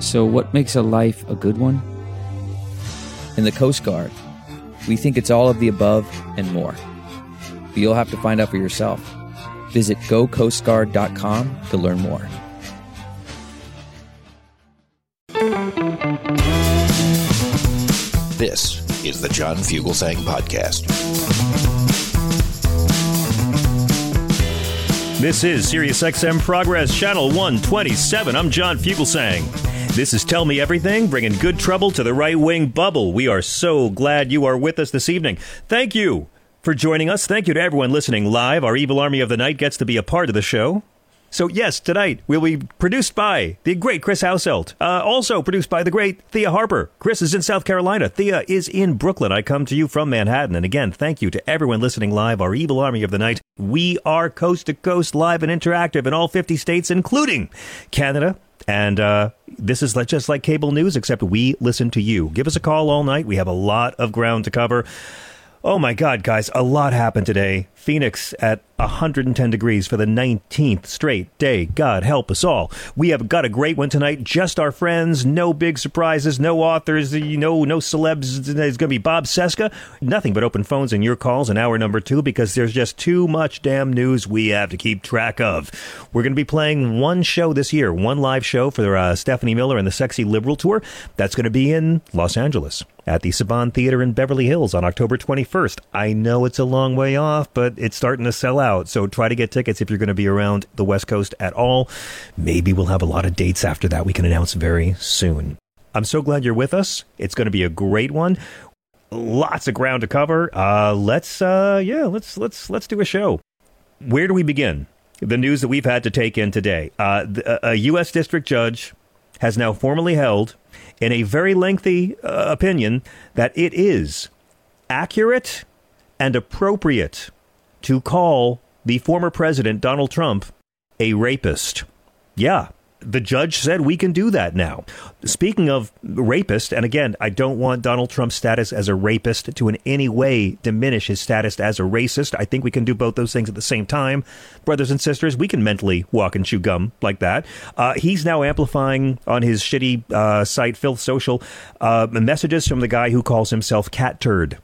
So, what makes a life a good one? In the Coast Guard, we think it's all of the above and more. But you'll have to find out for yourself. Visit gocoastguard.com to learn more. This is the John Fugelsang Podcast. This is SiriusXM Progress, Channel 127. I'm John Fugelsang. This is Tell Me Everything, bringing good trouble to the right wing bubble. We are so glad you are with us this evening. Thank you for joining us. Thank you to everyone listening live. Our evil army of the night gets to be a part of the show. So, yes, tonight we'll be produced by the great Chris Hauselt. Uh, also produced by the great Thea Harper. Chris is in South Carolina. Thea is in Brooklyn. I come to you from Manhattan. And again, thank you to everyone listening live, our evil army of the night. We are coast to coast, live and interactive in all 50 states, including Canada. And uh, this is just like cable news, except we listen to you. Give us a call all night. We have a lot of ground to cover. Oh my God, guys, a lot happened today. Phoenix at 110 degrees for the 19th straight day. God help us all. We have got a great one tonight. Just our friends. No big surprises. No authors. You know, no celebs. It's going to be Bob Cesca. Nothing but open phones and your calls in hour number two because there's just too much damn news we have to keep track of. We're going to be playing one show this year, one live show for uh, Stephanie Miller and the Sexy Liberal Tour. That's going to be in Los Angeles at the Saban Theater in Beverly Hills on October 21st. I know it's a long way off, but it's starting to sell out. So try to get tickets if you're going to be around the West Coast at all. Maybe we'll have a lot of dates after that we can announce very soon. I'm so glad you're with us. It's going to be a great one. Lots of ground to cover. Uh, let's uh, yeah, let's let's let's do a show. Where do we begin? The news that we've had to take in today. Uh, a U.S. district judge has now formally held, in a very lengthy uh, opinion, that it is accurate and appropriate to call the former president, Donald Trump, a rapist. Yeah, the judge said we can do that now. Speaking of rapist, and again, I don't want Donald Trump's status as a rapist to in any way diminish his status as a racist. I think we can do both those things at the same time. Brothers and sisters, we can mentally walk and chew gum like that. Uh, he's now amplifying on his shitty uh, site, Filth Social, uh, messages from the guy who calls himself Cat Turd.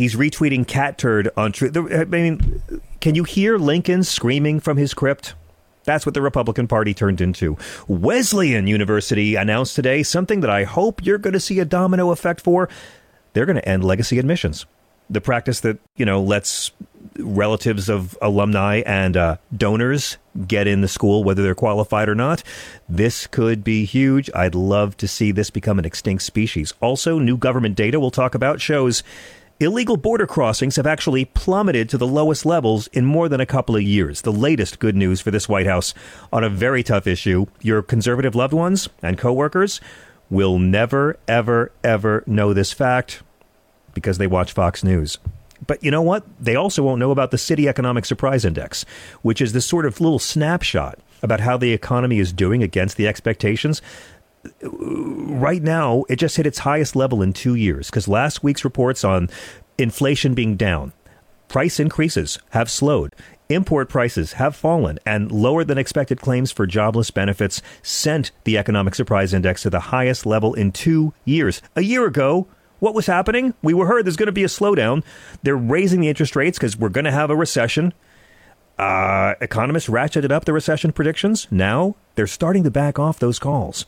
He's retweeting cat turd on truth. I mean, can you hear Lincoln screaming from his crypt? That's what the Republican Party turned into. Wesleyan University announced today something that I hope you're going to see a domino effect for. They're going to end legacy admissions. The practice that, you know, lets relatives of alumni and uh, donors get in the school, whether they're qualified or not. This could be huge. I'd love to see this become an extinct species. Also, new government data we'll talk about shows illegal border crossings have actually plummeted to the lowest levels in more than a couple of years. The latest good news for this White House on a very tough issue. Your conservative loved ones and coworkers will never, ever, ever know this fact because they watch Fox News. But you know what? They also won't know about the Citi Economic Surprise Index, which is this sort of little snapshot about how the economy is doing against the expectations right now, it just hit its highest level in two years because last week's reports on inflation being down, price increases have slowed, import prices have fallen, and lower than expected claims for jobless benefits sent the economic surprise index to the highest level in two years. A year ago, what was happening? We were heard there's going to be a slowdown. They're raising the interest rates because we're going to have a recession. Uh, economists ratcheted up the recession predictions. Now they're starting to back off those calls.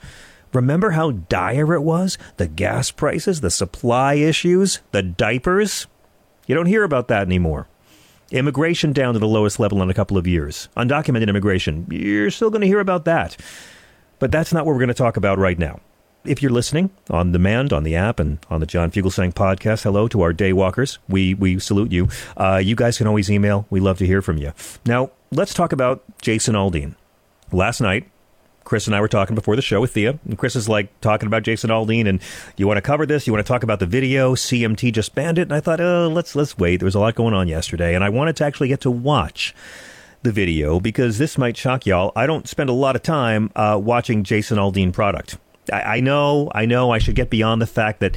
Remember how dire it was? The gas prices, the supply issues, the diapers? You don't hear about that anymore. Immigration down to the lowest level in a couple of years. Undocumented immigration, you're still going to hear about that. But that's not what we're going to talk about right now. If you're listening on demand, on the app, and on the John Fugelsang podcast, hello to our day walkers. We, we salute you. Uh, you guys can always email. We love to hear from you. Now, let's talk about Jason Aldean. Last night, Chris and I were talking before the show with Thea, and Chris is like talking about Jason Aldean, and you want to cover this? You want to talk about the video? CMT just banned it, and I thought, oh, let's let's wait. There was a lot going on yesterday, and I wanted to actually get to watch the video because this might shock y'all. I don't spend a lot of time uh, watching Jason Aldean product. I, I know, I know, I should get beyond the fact that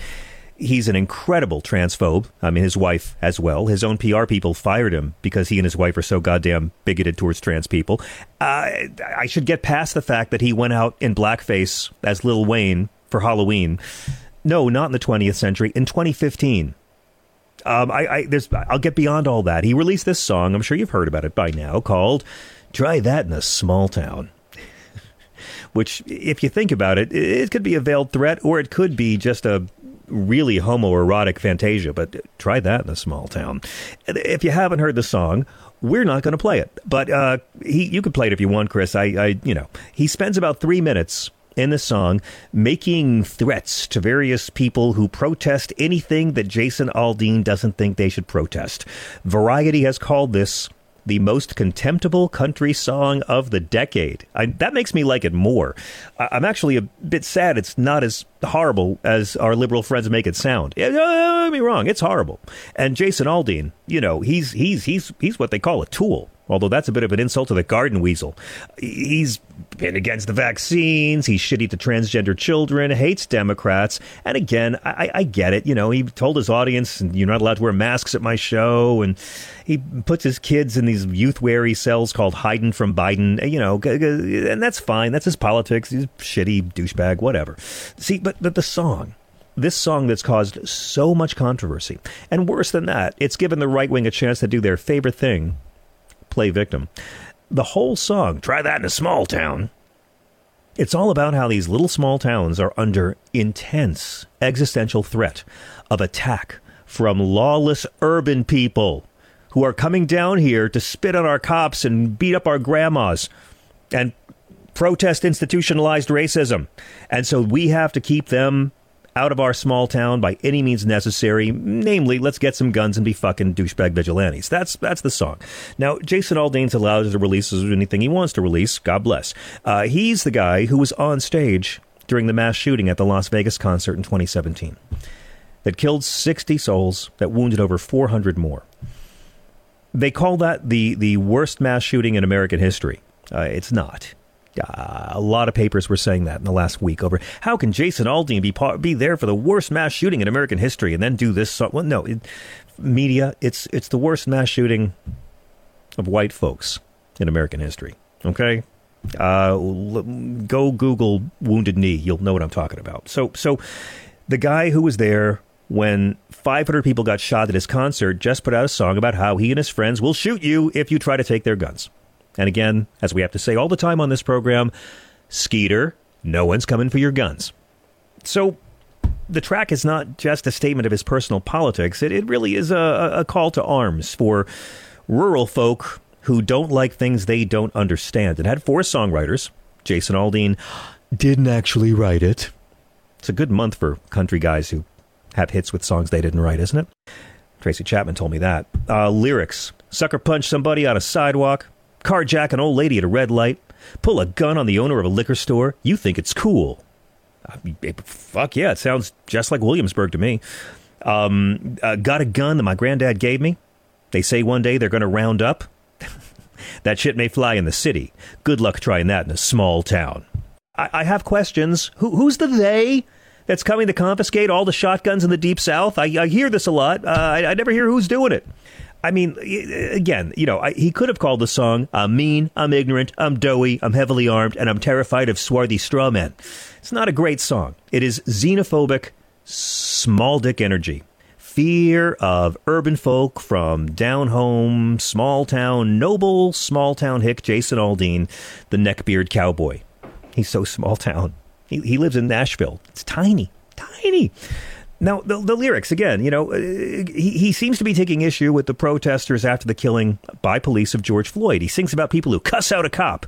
he's an incredible transphobe. I mean, his wife as well. His own PR people fired him because he and his wife are so goddamn bigoted towards trans people. Uh, I should get past the fact that he went out in blackface as Lil Wayne for Halloween. No, not in the 20th century. In 2015. Um, I, I, there's, I'll get beyond all that. He released this song. I'm sure you've heard about it by now, called "Try That in a Small Town." Which, if you think about it, it could be a veiled threat, or it could be just a really homoerotic fantasia, but try that in a small town. If you haven't heard the song, we're not going to play it, but uh, he, you can play it if you want, Chris. I, I, you know, he spends about three minutes in the song making threats to various people who protest anything that Jason Aldean doesn't think they should protest. Variety has called this the most contemptible country song of the decade. I, that makes me like it more. I, am actually a bit sad it's not as horrible as our liberal friends make it sound. Yeah, Don't get me wrong, it's horrible. And Jason Aldean, you know, he's he's he's he's what they call a tool although that's a bit of an insult to the garden weasel. He's been against the vaccines. He's shitty to transgender children, hates Democrats. And again, I, I, get it. You know, he told his audience, you're not allowed to wear masks at my show. And he puts his kids in these youth weary cells called hiding from Biden. You know, and that's fine. That's his politics. He's shitty douchebag, whatever. See, but, but the song this song that's caused so much controversy. And worse than that, it's given the right wing a chance to do their favorite thing play victim. The whole song, try that in a small town. It's all about how these little small towns are under intense existential threat of attack from lawless urban people who are coming down here to spit on our cops and beat up our grandmas and protest institutionalized racism. And so we have to keep them out of our small town by any means necessary. Namely, let's get some guns and be fucking douchebag vigilantes. That's that's the song. Now, Jason Aldean's allowed to release anything he wants to release. God bless. Uh, he's the guy who was on stage during the mass shooting at the Las Vegas concert in 2017 that killed 60 souls, that wounded over 400 more. They call that the the worst mass shooting in American history. Uh, it's not. Uh, a lot of papers were saying that in the last week over how can Jason Aldean be part, be there for the worst mass shooting in American history and then do this? So, well, no, it, media. It's it's the worst mass shooting of white folks in American history. Okay, uh, go Google Wounded Knee. You'll know what I'm talking about. So so the guy who was there when 500 people got shot at his concert just put out a song about how he and his friends will shoot you if you try to take their guns. And again, as we have to say all the time on this program, Skeeter, no one's coming for your guns. So the track is not just a statement of his personal politics, it, it really is a, a call to arms for rural folk who don't like things they don't understand. It had four songwriters. Jason Aldean didn't actually write it. It's a good month for country guys who have hits with songs they didn't write, isn't it? Tracy Chapman told me that. Uh, lyrics Sucker punch somebody on a sidewalk, carjack an old lady at a red light, pull a gun on the owner of a liquor store, you think it's cool. fuck yeah, it sounds just like Williamsburg to me. Um, uh, got a gun that my granddad gave me. They say one day they're going to round up. that shit may fly in the city. Good luck trying that in a small town. I, I have questions. Who, who's the they that's coming to confiscate all the shotguns in the Deep South? I, I hear this a lot. Uh, I, I never hear who's doing it. I mean, again, you know, I, he could have called the song "I'm mean, I'm ignorant, I'm doughy, I'm heavily armed, and I'm terrified of swarthy straw men." It's not a great song. It is xenophobic, small dick energy, fear of urban folk from down home, small town, noble small town hick Jason Aldean, the neckbeard cowboy. He's so small town. He, he lives in Nashville. It's tiny, tiny. Now, the, the lyrics, again, you know, uh, he, he seems to be taking issue with the protesters after the killing by police of George Floyd. He sings about people who cuss out a cop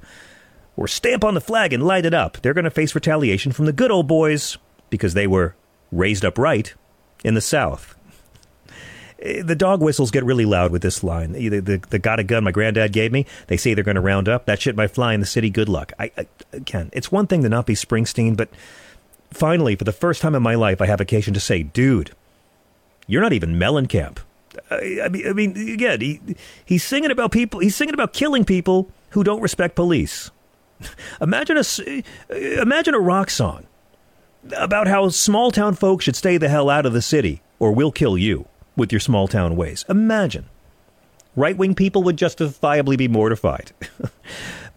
or stamp on the flag and light it up. They're going to face retaliation from the good old boys because they were raised upright in the South. Uh, The dog whistles get really loud with this line. The, the, the got a gun my granddad gave me. They say they're going to round up. That shit might fly in the city. Good luck. I, I again, it's one thing to not be Springsteen, but finally, for the first time in my life, I have occasion to say, dude, you're not even Mellencamp. I, I mean, I mean, again, he, he's singing about people. He's singing about killing people who don't respect police. Imagine a s- uh, imagine a rock song about how small town folks should stay the hell out of the city, or we'll kill you with your small town ways. Imagine. Right wing people would justifiably be mortified.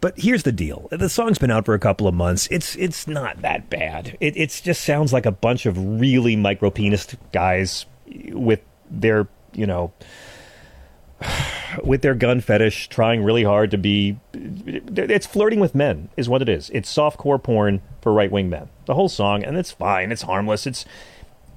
but here's the deal: the song's been out for a couple of months. It's it's not that bad. It it's just sounds like a bunch of really micro penis guys with their you know with their gun fetish, trying really hard to be. It's flirting with men, is what it is. It's softcore porn for right wing men. The whole song, and it's fine. It's harmless. It's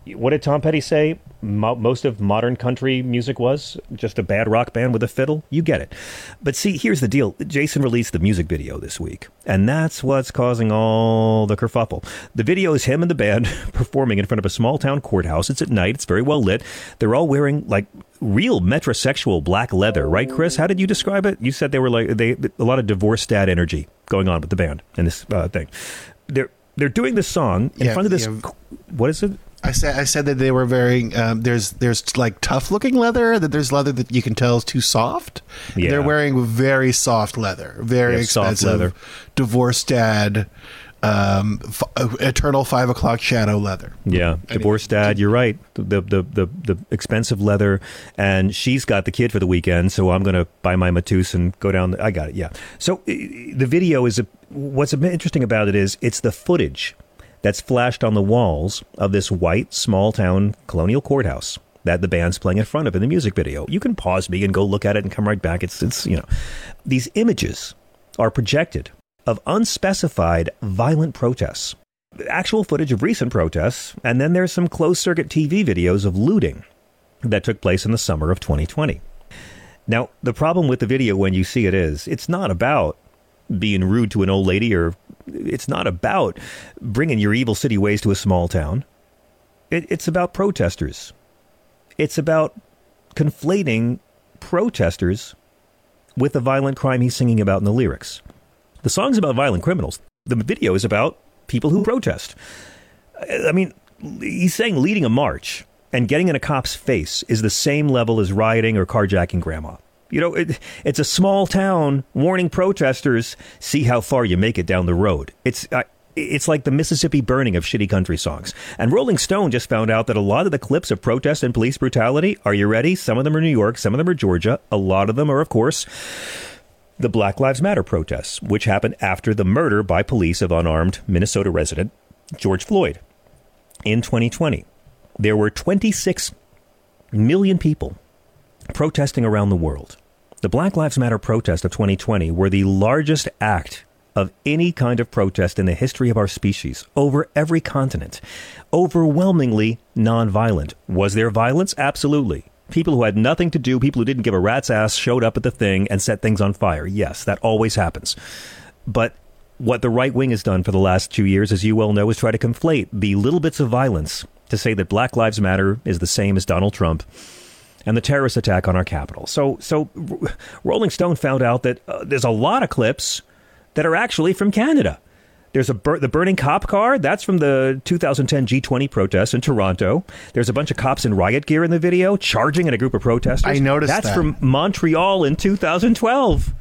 what did Tom Petty say? Mo- most of modern country music was just a bad rock band with a fiddle. You get it. But see, here's the deal. Jason released the music video this week, and that's what's causing all the kerfuffle. The video is him and the band performing in front of a small town courthouse. It's at night. It's very well lit. They're all wearing like real metrosexual black leather, right, Chris? How did you describe it? You said they were like they a lot of divorced dad energy going on with the band and this uh, thing. They're they're doing this song in Yeah, front of this. yeah. What is it? I said I said that they were very um, there's there's like tough looking leather that there's leather that you can tell is too soft. Yeah. They're wearing very soft leather, very Yeah, soft expensive leather. divorced dad, um, f- uh, eternal five o'clock shadow leather. Yeah, divorced dad. You're right. The, the the the expensive leather, and she's got the kid for the weekend. So I'm going to buy my Matus and go down. The, I got it. Yeah. So the video is a, what's interesting about it is it's the footage that's flashed on the walls of this white small town colonial courthouse that the band's playing in front of in the music video. You can pause me and go look at it and come right back. It's it's you know these images are projected of unspecified violent protests actual footage of recent protests, and then there's some closed circuit TV videos of looting that took place in the summer of 2020. Now, the problem with the video when you see it is it's not about being rude to an old lady or it's not about bringing your evil city ways to a small town. It, it's about protesters. It's about conflating protesters with the violent crime he's singing about in the lyrics. The song's about violent criminals. The video is about people who protest. I mean, he's saying leading a march and getting in a cop's face is the same level as rioting or carjacking grandma. You know, it, it's a small town warning protesters, see how far you make it down the road. It's. Uh, it's like the Mississippi burning of shitty country songs. And Rolling Stone just found out that a lot of the clips of protest and police brutality, are you ready? Some of them are New York, some of them are Georgia. A lot of them are, of course, the Black Lives Matter protests, which happened after the murder by police of unarmed Minnesota resident George Floyd in 2020. There were 26 million people protesting around the world. The Black Lives Matter protest of 2020 were the largest act of any kind of protest in the history of our species over every continent. Overwhelmingly nonviolent. Was there violence? Absolutely. People who had nothing to do, people who didn't give a rat's ass, showed up at the thing and set things on fire. Yes, that always happens. But what the right wing has done for the last two years, as you well know, is try to conflate the little bits of violence to say that Black Lives Matter is the same as Donald Trump and the terrorist attack on our capital. So, so R- Rolling Stone found out that uh, there's a lot of clips that are actually from Canada. There's a bur- the burning cop car. That's from the 2010 G20 protests in Toronto. There's a bunch of cops in riot gear in the video charging at a group of protesters. I noticed That's that. from Montreal in 2012.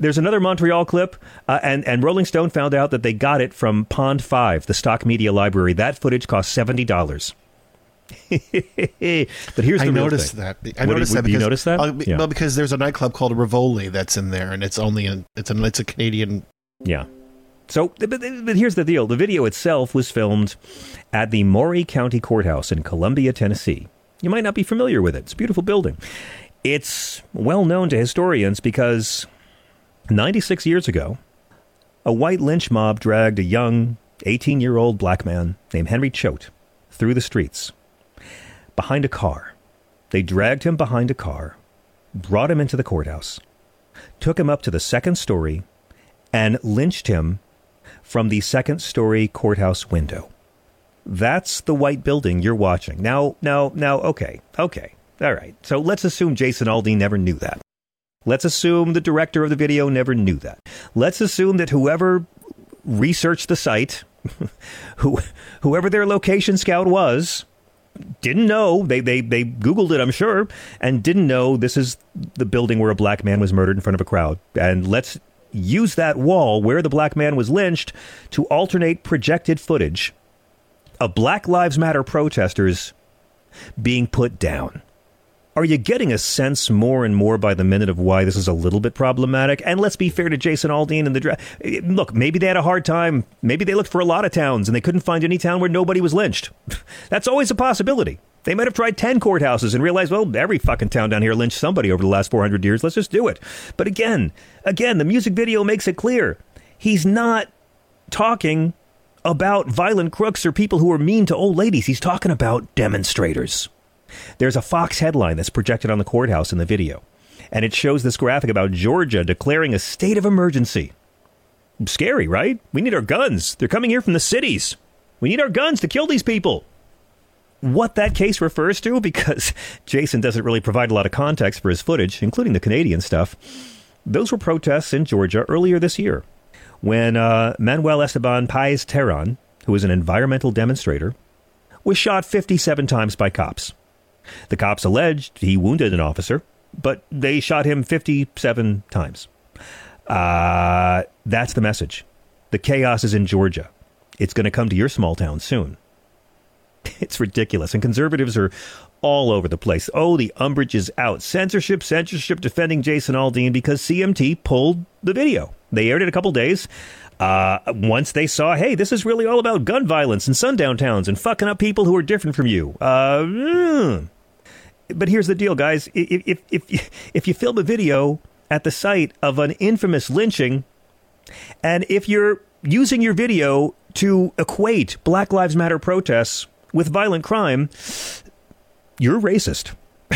There's another Montreal clip, uh, and and Rolling Stone found out that they got it from Pond Five, the stock media library. That footage cost seventy dollars. but here's the I real noticed thing. that. I What did- noticed that do you because notice that? uh, Yeah. well, because there's a nightclub called Rivoli that's in there, and it's only a it's a it's a Canadian. Yeah. So, but, but here's the deal: the video itself was filmed at the Maury County Courthouse in Columbia, Tennessee. You might not be familiar with it. It's a beautiful building. It's well known to historians because 96 years ago, a white lynch mob dragged a young 18 year old black man named Henry Choate through the streets behind a car. They dragged him behind a car, brought him into the courthouse, took him up to the second story, and lynched him from the second story courthouse window. That's the white building you're watching. Now, now, now, okay, okay. All right. So let's assume Jason Aldean never knew that. Let's assume the director of the video never knew that. Let's assume that whoever researched the site, who, whoever their location scout was, didn't know. They, they, they Googled it, I'm sure, and didn't know this is the building where a black man was murdered in front of a crowd. And let's use that wall where the black man was lynched to alternate projected footage of Black Lives Matter protesters being put down. Are you getting a sense more and more by the minute of why this is a little bit problematic? And let's be fair to Jason Aldean and the draft. Look, maybe they had a hard time. Maybe they looked for a lot of towns and they couldn't find any town where nobody was lynched. That's always a possibility. They might have tried 10 courthouses and realized, well, every fucking town down here lynched somebody over the last 400 years. Let's just do it. But again, again, the music video makes it clear. He's not talking about violent crooks or people who are mean to old ladies. He's talking about demonstrators. There's a Fox headline that's projected on the courthouse in the video, and it shows this graphic about Georgia declaring a state of emergency. Scary, right? We need our guns. They're coming here from the cities. We need our guns to kill these people. What that case refers to, because Jason doesn't really provide a lot of context for his footage, including the Canadian stuff, those were protests in Georgia earlier this year when uh, Manuel Esteban Paez Terán, who was an environmental demonstrator, was shot 57 times by cops. The cops alleged he wounded an officer, but they shot him 57 times. Uh, that's the message. The chaos is in Georgia. It's going to come to your small town soon. It's ridiculous. And conservatives are all over the place. Oh, the umbrage is out. Censorship, censorship defending Jason Aldean because CMT pulled the video. They aired it a couple days. Uh, once they saw, hey, this is really all about gun violence and sundown towns and fucking up people who are different from you. Uh, mm but here's the deal, guys. If, if, if, if you film a video at the site of an infamous lynching, and if you're using your video to equate Black Lives Matter protests with violent crime, you're racist.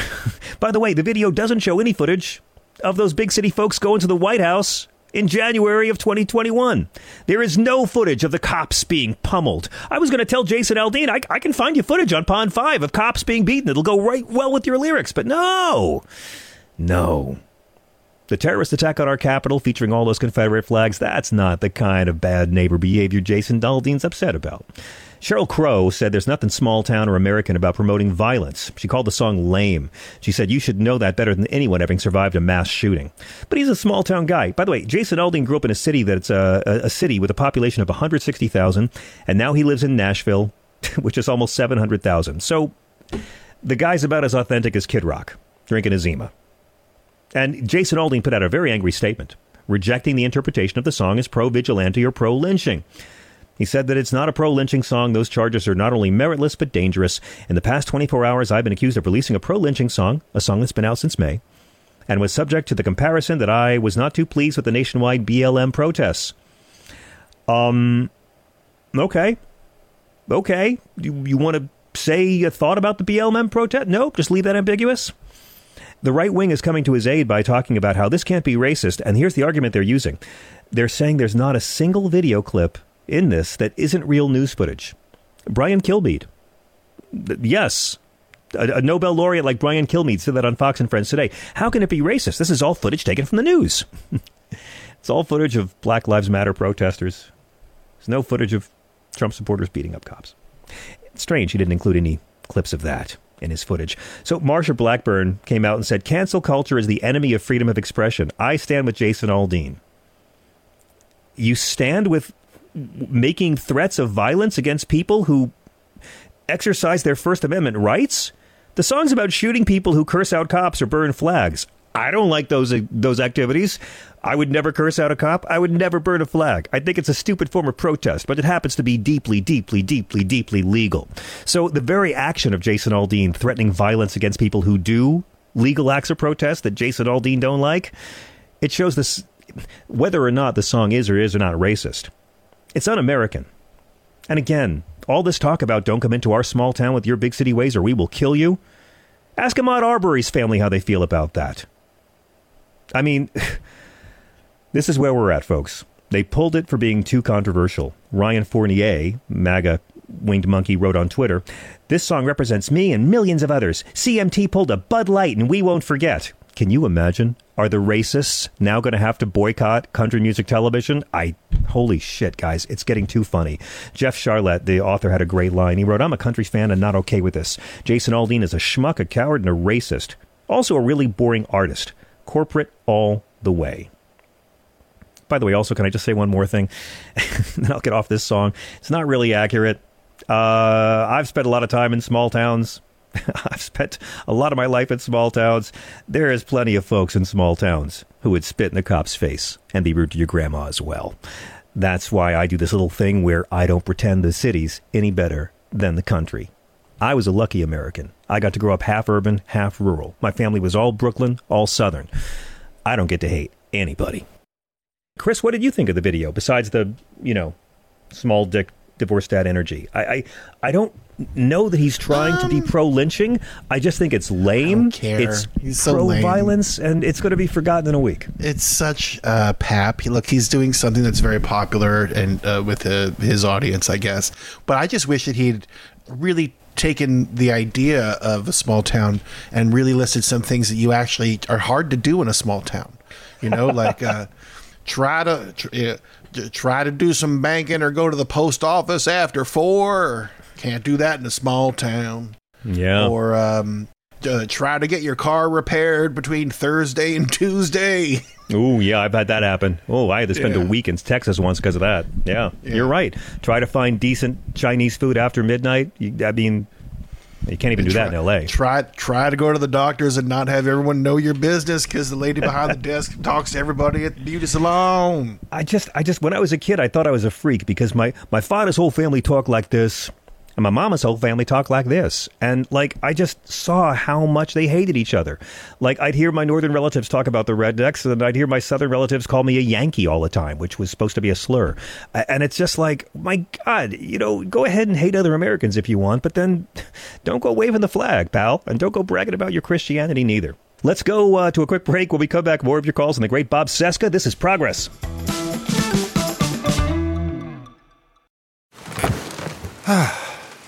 By the way, the video doesn't show any footage of those big city folks going to the White House in January of 2021. There is no footage of the cops being pummeled. I was going to tell Jason Aldean, I, I can find you footage on Pond 5 of cops being beaten. It'll go right well with your lyrics. But no, no. The terrorist attack on our capital featuring all those Confederate flags, that's not the kind of bad neighbor behavior Jason Aldean's upset about. Sheryl Crow said there's nothing small town or American about promoting violence. She called the song lame. She said, You should know that better than anyone having survived a mass shooting. But he's a small town guy. By the way, Jason Aldean grew up in a city that's a, a, a city with a population of 160,000, and now he lives in Nashville, which is almost 700,000. So the guy's about as authentic as Kid Rock, drinking a Zima. And Jason Aldean put out a very angry statement, rejecting the interpretation of the song as pro vigilante or pro lynching. He said that it's not a pro lynching song. Those charges are not only meritless, but dangerous. In the past 24 hours, I've been accused of releasing a pro lynching song, a song that's been out since May, and was subject to the comparison that I was not too pleased with the nationwide BLM protests. Um, okay. Okay. You, you want to say a thought about the BLM protest? Nope, just leave that ambiguous. The right wing is coming to his aid by talking about how this can't be racist, and here's the argument they're using. They're saying there's not a single video clip in this that isn't real news footage. Brian Kilmeade. Yes. A, Nobel laureate like Brian Kilmeade said that on Fox and Friends today. How can it be racist? This is all footage taken from the news. it's all footage of Black Lives Matter protesters. There's no footage of Trump supporters beating up cops. It's strange he didn't include any clips of that in his footage. So Marsha Blackburn came out and said, Cancel culture is the enemy of freedom of expression. I stand with Jason Aldean. You stand with making threats of violence against people who exercise their First Amendment rights. The song's about shooting people who curse out cops or burn flags. I don't like those uh, those activities. I would never curse out a cop. I would never burn a flag. I think it's a stupid form of protest, but it happens to be deeply, deeply, deeply, deeply legal. So the very action of Jason Aldean threatening violence against people who do legal acts of protest that Jason Aldean don't like, it shows this whether or not the song is or is or not racist. It's un American. And again, all this talk about don't come into our small town with your big city ways or we will kill you. Ask Ahmaud Arbery's family how they feel about that. I mean, this is where we're at, folks. They pulled it for being too controversial. Ryan Fournier, MAGA winged monkey, wrote on Twitter This song represents me and millions of others. CMT pulled a Bud Light and we won't forget. Can you imagine? Are the racists now going to have to boycott country music television? I, holy shit, guys, it's getting too funny. Jeff Sharlet, the author, had a great line. He wrote, I'm a country fan and not okay with this. Jason Aldean is a schmuck, a coward, and a racist. Also, a really boring artist. Corporate all the way. By the way, also, can I just say one more thing? then I'll get off this song. It's not really accurate. Uh, I've spent a lot of time in small towns. I've spent a lot of my life in small towns. There is plenty of folks in small towns who would spit in the cop's face and be rude to your grandma as well. That's why I do this little thing where I don't pretend the city's any better than the country. I was a lucky American. I got to grow up half urban, half rural. My family was all Brooklyn, all Southern. I don't get to hate anybody. Chris, what did you think of the video besides the, you know, small dick divorce dad energy? I, I, I don't know that he's trying to be Um, pro lynching. I just think it's lame. It's He's so pro lame. violence, and it's going to be forgotten in a week. It's such uh, pap. Look, he's doing something that's very popular and uh, with uh, his audience, I guess. But I just wish that he'd really taken the idea of a small town and really listed some things that you actually are hard to do in a small town. You know, like uh, try to tr- uh, try to do some banking or go to the post office after four. Can't do that in a small town Yeah. or um, uh, try to get your car repaired between Thursday and Tuesday. Oh, yeah, I've had that happen. Oh, I had to spend a week in Texas once because of that. Yeah, you're right. Try to find decent Chinese food after midnight. You, I mean, you can't even do that in L.A. Try try to go to the doctors and not have everyone know your business because the lady behind the desk talks to everybody at the beauty salon. I just, I just, when I was a kid, I thought I was a freak because my my father's whole family talked like this, and my mama's whole family talked like this, and like I just saw how much they hated each other. Like I'd hear my northern relatives talk about the rednecks, and I'd hear my southern relatives call me a Yankee all the time, which was supposed to be a slur. And it's just like, my God, you know, go ahead and hate other Americans if you want, but then don't go waving the flag, pal, and don't go bragging about your Christianity neither. Let's go uh, to a quick break. When we come back, more of your calls on the great Bob Cesca. This is Progress.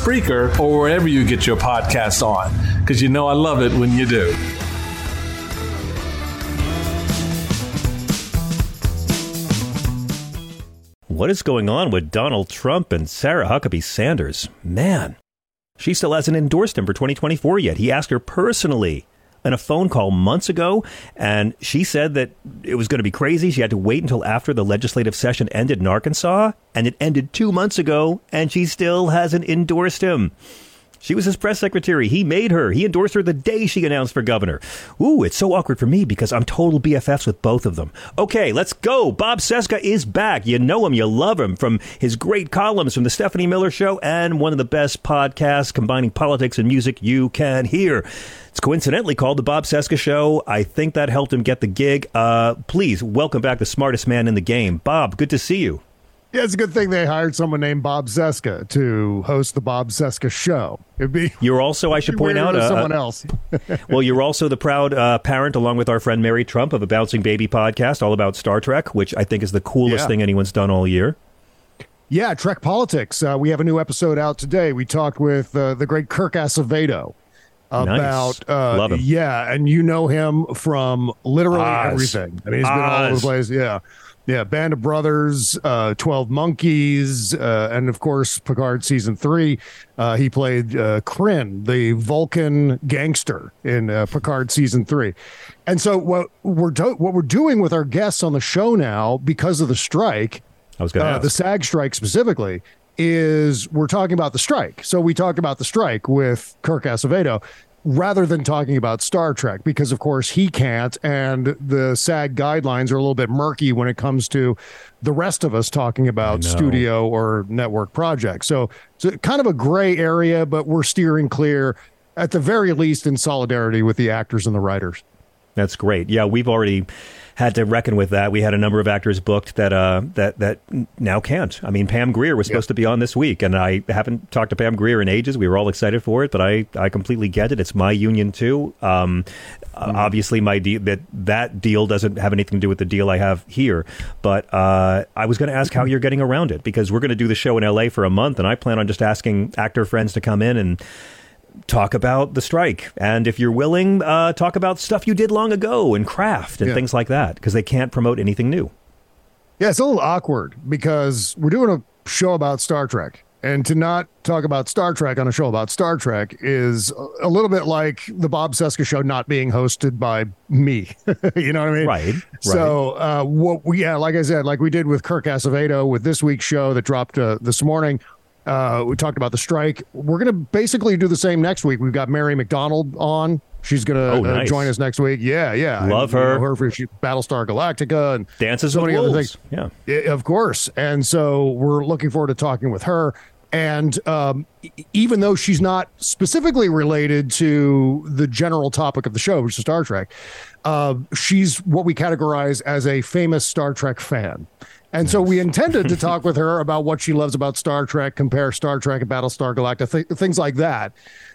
Spreaker, or wherever you get your podcasts on, because you know I love it when you do. What is going on with Donald Trump and Sarah Huckabee Sanders? Man, she still hasn't endorsed him for 2024 yet. He asked her personally in a phone call months ago, and she said that it was going to be crazy. She had to wait until after the legislative session ended in Arkansas, and it ended two months ago, and she still hasn't endorsed him. She was his press secretary. He made her. He endorsed her the day she announced for governor. Ooh, it's so awkward for me because I'm total BFFs with both of them. Okay, let's go. Bob Cesca is back. You know him, you love him from his great columns from the Stephanie Miller Show and one of the best podcasts combining politics and music you can hear. It's coincidentally called the Bob Cesca Show. I think that helped him get the gig. Uh, please welcome back the smartest man in the game, Bob. Good to see you. Yeah, it's a good thing they hired someone named Bob Cesca to host the Bob Cesca show. It'd be you're also, I should point out, uh, someone else. well, you're also the proud uh, parent, along with our friend Mary Trump, of a Bouncing Baby podcast all about Star Trek, which I think is the coolest yeah. thing anyone's done all year. Yeah, Trek Politics. Uh, we have a new episode out today. We talked with uh, the great Kirk Acevedo about nice. uh, Love him. yeah, and you know him from literally Oz. everything. I mean, he's been all over the place. Yeah. Yeah, Band of Brothers, uh, Twelve Monkeys, uh, and of course Picard season three. Uh, he played uh, Krinn, the Vulcan gangster in uh, Picard season three. And so what we're do- what we're doing with our guests on the show now, because of the strike, I was going to uh, the SAG strike specifically, is we're talking about the strike. So we talked about the strike with Kirk Acevedo rather than talking about Star Trek, because of course he can't, and the SAG guidelines are a little bit murky when it comes to the rest of us talking about studio or network projects. So it's kind of a gray area, but we're steering clear at the very least in solidarity with the actors and the writers. That's great. Yeah, we've already had to reckon with that. We had a number of actors booked that uh, that that now can't. I mean, Pam Grier was supposed yep. to be on this week, and I haven't talked to Pam Grier in ages. We were all excited for it, but I, I completely get it. It's my union too. Um, mm-hmm. Obviously, my de- that that deal doesn't have anything to do with the deal I have here. But uh, I was going to ask how you're getting around it because we're going to do the show in L.A. for a month, and I plan on just asking actor friends to come in and talk about the strike. And if you're willing, uh, talk about stuff you did long ago and craft and yeah. things like that because they can't promote anything new. Yeah, it's a little awkward because we're doing a show about Star Trek. And to not talk about Star Trek on a show about Star Trek is a little bit like the Bob Cesca show not being hosted by me. you know what I mean? Right. So, uh, what we, yeah, like I said, like we did with Kirk Acevedo with this week's show that dropped uh, this morning, uh, we talked about the strike. We're going to basically do the same next week. We've got Mary McDonnell on. She's going to oh, nice. uh, join us next week. Yeah, yeah. Love and, her. You know, her for she, Battlestar Galactica and dances so many other things. Yeah, of course. And so we're looking forward to talking with her. And um, even though she's not specifically related to the general topic of the show, which is Star Trek, uh, she's what we categorize as a famous Star Trek fan. And so we intended to talk with her about what she loves about Star Trek, compare Star Trek and Battlestar Galactica, th- things like that.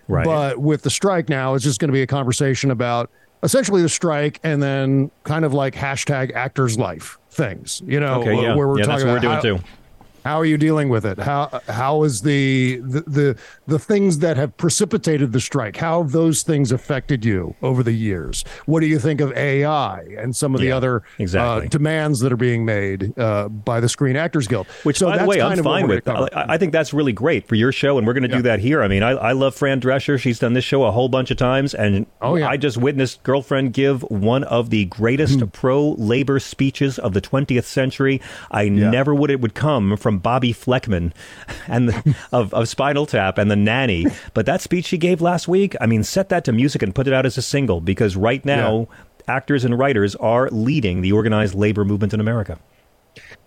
Right. But with the strike now, it's just going to be a conversation about essentially the strike and then kind of like hashtag actors life things, you know, okay, yeah. where we're yeah, talking that's what about we're doing how, too how are you dealing with it? How how is the, the the the things that have precipitated the strike? How have those things affected you over the years? What do you think of AI and some of the yeah, other exactly. uh, demands that are being made uh, by the Screen Actors Guild? Which, so by the way, I'm fine with. I, I, think that's really great for your show, and we're going to yeah. do that here. I mean, I, I, love Fran Drescher. She's done this show a whole bunch of times, and oh, yeah. I just witnessed girlfriend give one of the greatest pro labor speeches of the 20th century. I never would it would come from Bobbi Flekman and the, of, of Spinal Tap and the nanny. But that speech she gave last week, I mean, set that to music and put it out as a single because right now, yeah. actors and writers are leading the organized labor movement in America.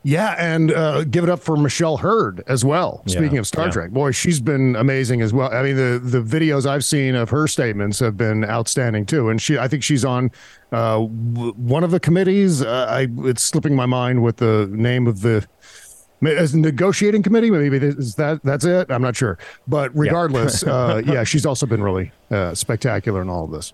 Yeah, and uh, give it up for Michelle Hurd as well. Speaking yeah, of Star yeah. Trek, boy, she's been amazing as well. I mean, the the videos I've seen of her statements have been outstanding too. And she, I think she's on uh, w- one of the committees. Uh, I, it's slipping my mind what the name of the as a negotiating committee maybe is that that's it i'm not sure but regardless yeah, uh, yeah she's also been really uh, spectacular in all of this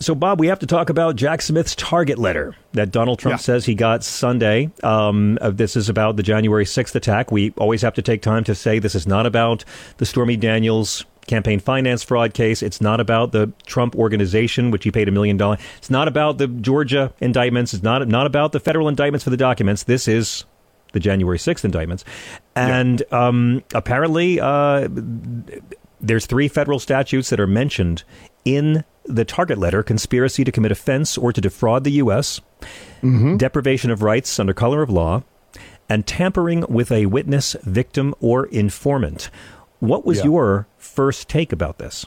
so bob we have to talk about jack smith's target letter that donald trump yeah. says he got sunday um, this is about the january 6th attack we always have to take time to say this is not about the stormy daniels campaign finance fraud case. It's not about the Trump organization, which he paid a million dollars. It's not about the Georgia indictments. It's not not about the federal indictments for the documents. This is the January 6th indictments. And yeah. um, apparently, uh, there's three federal statutes that are mentioned in the target letter conspiracy to commit offense or to defraud the U.S., mm-hmm. deprivation of rights under color of law, and tampering with a witness, victim, or informant. What was Yeah. your first take about this?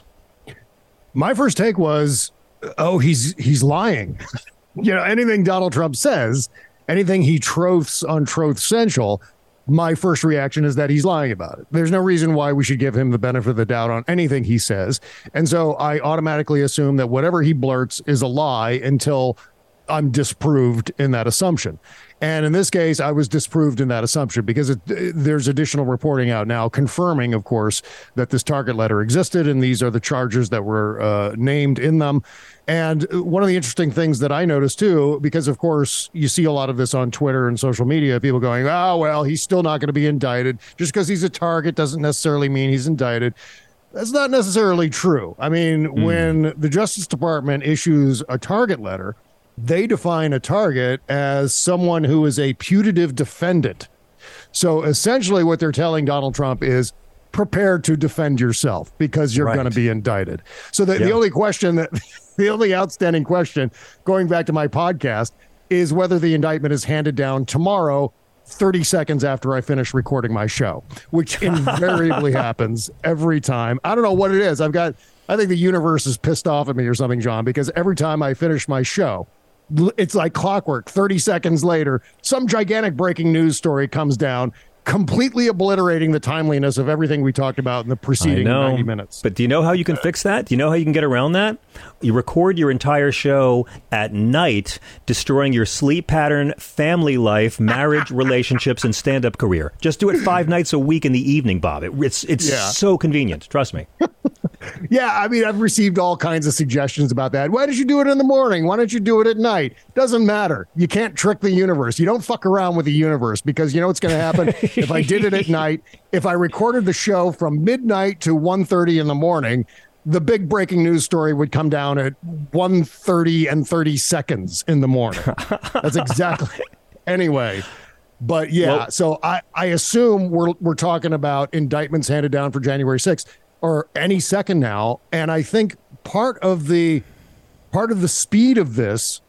My first take was, oh, he's he's lying. you know, anything Donald Trump says, anything he troths on Troth Central, my first reaction is that he's lying about it. There's no reason why we should give him the benefit of the doubt on anything he says. And so I automatically assume that whatever he blurts is a lie until I'm disproved in that assumption. And in this case, I was disproved in that assumption because it, there's additional reporting out now confirming, of course, that this target letter existed and these are the charges that were uh, named in them. And one of the interesting things that I noticed too, because of course you see a lot of this on Twitter and social media, people going, oh, well, he's still not going to be indicted. Just because he's a target doesn't necessarily mean he's indicted. That's not necessarily true. I mean, when the Justice Department issues a target letter, they define a target as someone who is a putative defendant. So essentially, what they're telling Donald Trump is prepare to defend yourself because you're Right. going to be indicted. So the, the only question that the only outstanding question going back to my podcast is whether the indictment is handed down tomorrow 30 seconds after I finish recording my show, which invariably happens every time. I don't know what it is. I've got I think the universe is pissed off at me or something, John, because every time I finish my show, it's like clockwork. 30 seconds later, some gigantic breaking news story comes down, completely obliterating the timeliness of everything we talked about in the preceding know. 90 minutes. But do you know how you can fix that? Do you know how you can get around that? You record your entire show at night, destroying your sleep pattern, family life, marriage, relationships, and stand-up career. Just do it five nights a week in the evening, Bob. It, it's it's Yeah. so convenient. Trust me. Yeah, I mean, I've received all kinds of suggestions about that. Why don't you do it in the morning? Why don't you do it at night? Doesn't matter. You can't trick the universe. You don't fuck around with the universe because you know what's going to happen if I did it at night. If I recorded the show from midnight to 1.30 in the morning, the big breaking news story would come down at 1.30 and 30 seconds in the morning. That's exactly. anyway, but yeah, Well- so I, I assume we're we're talking about indictments handed down for January 6th or any second now. And I think part of the part of the speed of this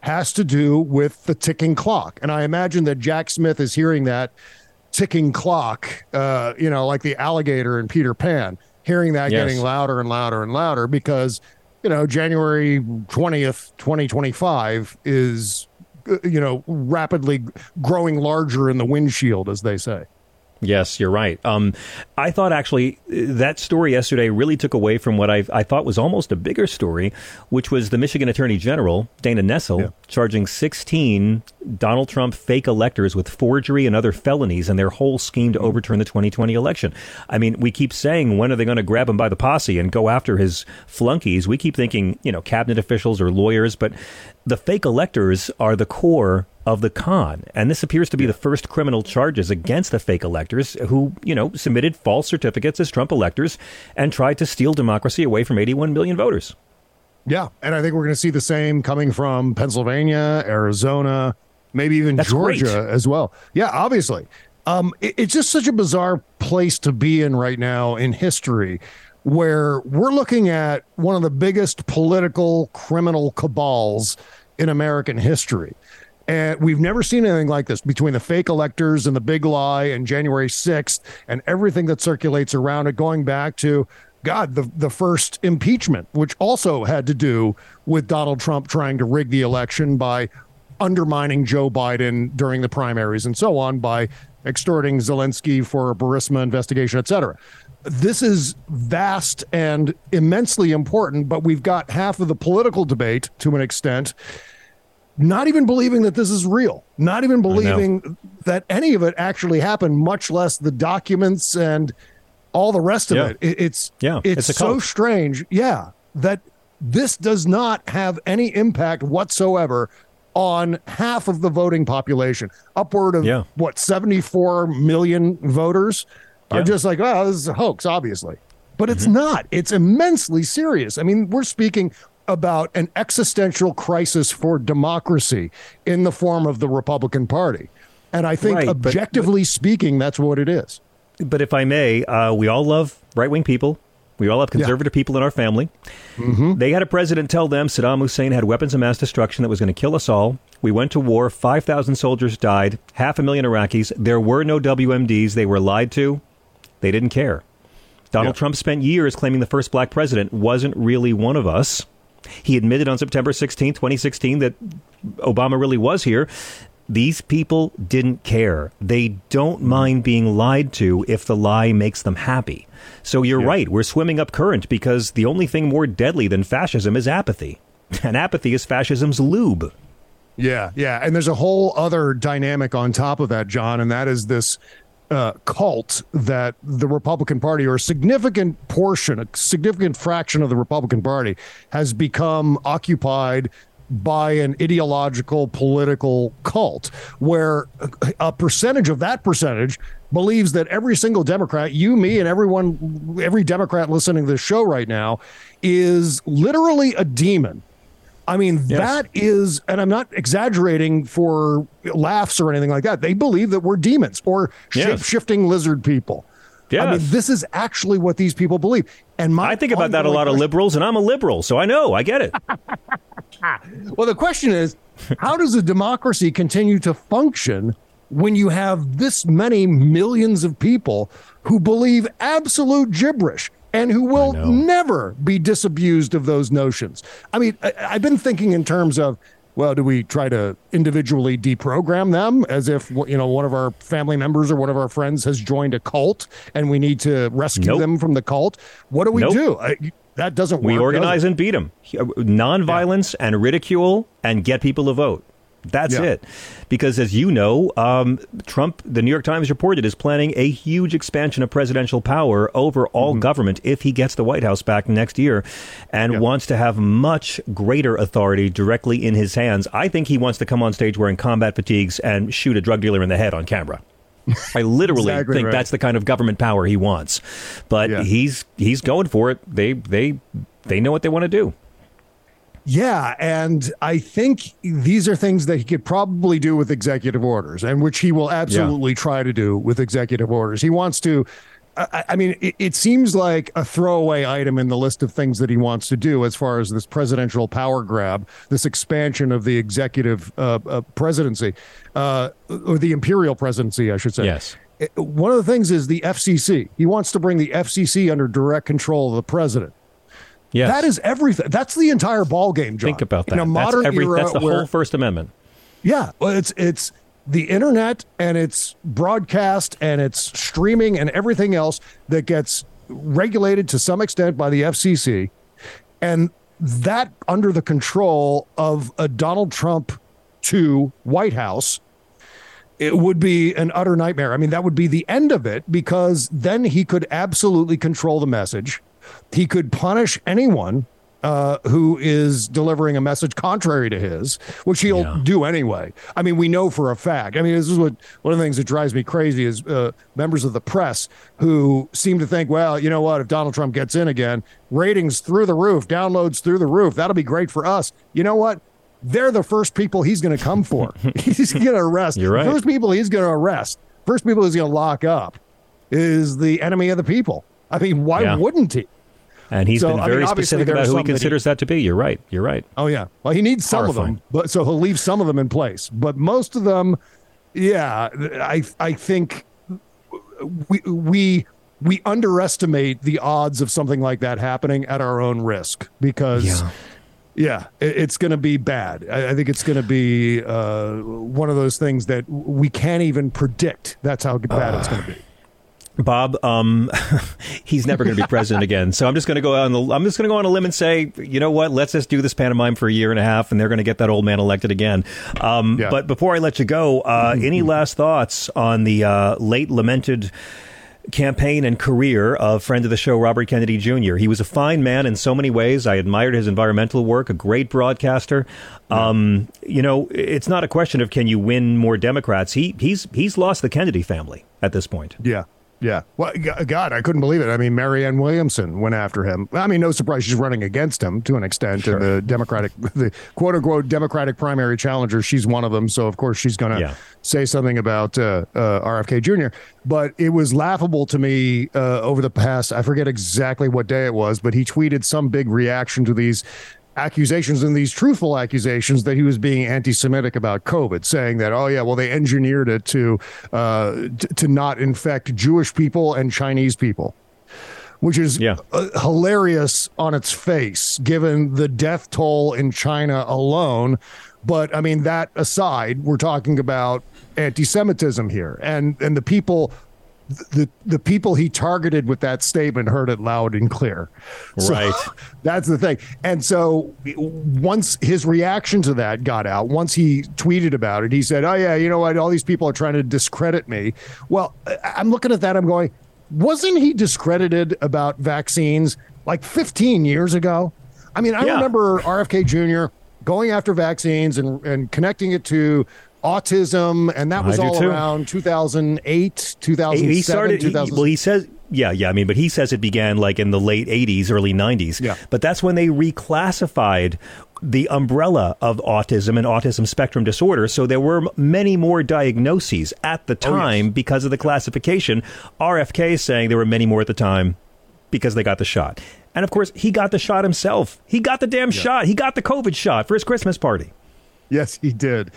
has to do with the ticking clock. And I imagine that Jack Smith is hearing that ticking clock, uh, you know, like the alligator in Peter Pan, hearing that Yes. getting louder and louder and louder because, you know, January 20th, 2025 is, uh, you know, rapidly growing larger in the windshield, as they say. Yes, you're right. Um, I thought actually uh, that story yesterday really took away from what I, I thought was almost a bigger story, which was the Michigan Attorney General, Dana Nessel, charging 16 Donald Trump fake electors with forgery and other felonies and their whole scheme to overturn the 2020 election. I mean, we keep saying, when are they going to grab him by the posse and go after his flunkies? We keep thinking, you know, cabinet officials or lawyers, but the fake electors are the core of the con. And this appears to be the first criminal charges against the fake electors who, you know, submitted false certificates as Trump electors and tried to steal democracy away from 81 million voters. Yeah, and I think we're going to see the same coming from Pennsylvania, Arizona, maybe even That's Georgia great. as well. Yeah, obviously. Um, it- it's just such a bizarre place to be in right now in history where we're looking at one of the biggest political criminal cabals in American history. And we've never seen anything like this between the fake electors and the big lie and January 6th and everything that circulates around it, going back to God, the, the first impeachment, which also had to do with Donald Trump trying to rig the election by undermining Joe Biden during the primaries and so on by extorting Zelensky for a Burisma investigation, et cetera. This is vast and immensely important, but we've got half of the political debate to an extent not even believing that this is real, not even believing that any of it actually happened, much less the documents and all the rest of Yeah. it. It- It's Yeah, it's, it's so strange, yeah, that this does not have any impact whatsoever on half of the voting population, upward of Yeah. what 74 million voters are Yeah. just like, oh, this is a hoax, obviously. But it's not. It's immensely serious. I mean, we're speaking about an existential crisis for democracy in the form of the Republican Party. And I think Right, but- objectively speaking, that's what it is. But if I may, uh, we all love right wing people. We all have conservative people in our family. They had a president tell them Saddam Hussein had weapons of mass destruction that was going to kill us all. We went to war. 5,000 soldiers died, half a million Iraqis. There were no WMDs. They were lied to. They didn't care. Donald Trump spent years claiming the first black president wasn't really one of us. He admitted on September 16, 2016, that Obama really was here. These people didn't care. They don't mm-hmm. mind being lied to if the lie makes them happy. So you're right. We're swimming up current because the only thing more deadly than fascism is apathy. And apathy is fascism's lube. Yeah, yeah. And there's a whole other dynamic on top of that, John, and that is this uh, cult that the Republican Party, or a significant portion, a significant fraction of the Republican Party, has become occupied by an ideological political cult where a percentage of that percentage believes that every single Democrat, you, me, and everyone, every Democrat listening to this show right now, is literally a demon. I mean, yes. that is, and I'm not exaggerating for laughs or anything like that. They believe that we're demons or shape yes. shifting lizard people. Yes. I mean, this is actually what these people believe. And my I think about that a lot question, of liberals, and I'm a liberal, so I know, I get it. well, the question is how does a democracy continue to function when you have this many millions of people who believe absolute gibberish? And who will never be disabused of those notions. I mean, I, have been thinking in terms of, well, do we try to individually deprogram them as if you know one of our family members or one of our friends has joined a cult and we need to rescue nope. them from the cult? What do we nope. do? I, that doesn't work. We organize and beat them. Uh, nonviolence yeah. and ridicule and get people to vote. That's yeah. it. Because as you know, um, Trump, the New York Times reported, is planning a huge expansion of presidential power over all mm-hmm. government if he gets the White House back next year and yeah. wants to have much greater authority directly in his hands. I think he wants to come on stage wearing combat fatigues and shoot a drug dealer in the head on camera. I literally exactly think right. that's the kind of government power he wants. But yeah. he's he's going for it. They they they know what they want to do. Yeah, and I think these are things that he could probably do with executive orders, and which he will absolutely yeah. try to do with executive orders. He wants to. I, I mean, it, it, seems like a throwaway item in the list of things that he wants to do as far as this presidential power grab, this expansion of the executive uh, uh, presidency, uh, or the imperial presidency, I should say. Yes. One of the things is the FCC. He wants to bring the FCC under direct control of the president. Yes. That is everything. That's the entire ball game, John. Think about that. In a modern that's every, era that's the where, whole First Amendment. Yeah, well, it's it's the internet and it's broadcast and it's streaming and everything else that gets regulated to some extent by the FCC, and that under the control of a Donald Trump to White House it would be an utter nightmare. I mean, that would be the end of it because then he could absolutely control the message. He could punish anyone uh, who is delivering a message contrary to his, which he'll yeah. do anyway. I mean, we know for a fact. I mean, this is what one of the things that drives me crazy is uh, members of the press who seem to think, well, you know what, if Donald Trump gets in again, ratings through the roof, downloads through the roof, that'll be great for us. You know what? They're the first people he's going to come for. he's going to arrest. You're right. First people he's going to arrest. First people he's going to lock up is the enemy of the people. I mean, why yeah. wouldn't he? And he's so, been very I mean, specific about who he considers that, he, that, to be. You're right. You're right. Oh yeah. Well, he needs some Horrifying. of them, but so he'll leave some of them in place. But most of them, yeah, I I think we we we underestimate the odds of something like that happening at our own risk because. Yeah. Yeah, it's going to be bad. I think it's going to be uh, one of those things that we can't even predict. That's how bad uh, it's going to be. Bob, um, he's never going to be president again. So I'm just going to go on. The, I'm just going to go on a limb and say, you know what? Let's just do this pantomime for a year and a half, and they're going to get that old man elected again. Um, yeah. But before I let you go, uh, any last thoughts on the uh, late lamented? campaign and career of friend of the show Robert Kennedy Jr. He was a fine man in so many ways. I admired his environmental work, a great broadcaster. Yeah. Um, you know, it's not a question of can you win more Democrats. He he's he's lost the Kennedy family at this point. Yeah. Yeah. Well, God, I couldn't believe it. I mean, Marianne Williamson went after him. I mean, no surprise she's running against him to an extent. Sure. the Democratic, the quote unquote Democratic primary challenger, she's one of them. So, of course, she's going to yeah. say something about uh, uh, RFK Jr. But it was laughable to me uh, over the past, I forget exactly what day it was, but he tweeted some big reaction to these accusations and these truthful accusations that he was being anti-Semitic about COVID, saying that oh yeah, well they engineered it to uh, t- to not infect Jewish people and Chinese people. which is Yeah. uh, hilarious on its face, given the death toll in China alone. But I mean, that aside, we're talking about anti-Semitism here, and and the people. The the people he targeted with that statement heard it loud and clear. So, Right. that's the thing. And so once his reaction to that got out, once he tweeted about it, he said, "Oh yeah, you know what? All these people are trying to discredit me." Well, I'm looking at that. I'm going, wasn't he discredited about vaccines like 15 years ago? I mean, I Yeah. remember RFK Jr. going after vaccines and and connecting it to autism, and that was all too. around 2008, 2007, he started. He, 2000. well, he says, yeah, yeah. I mean, but he says it began like in the late '80s, early '90s. Yeah. But that's when they reclassified the umbrella of autism and autism spectrum disorder. So there were many more diagnoses at the oh, time because of the classification. RFK is saying there were many more at the time because they got the shot. And of course, he got the shot himself. He got the damn shot. He got the COVID shot for his Christmas party. Yes, he did.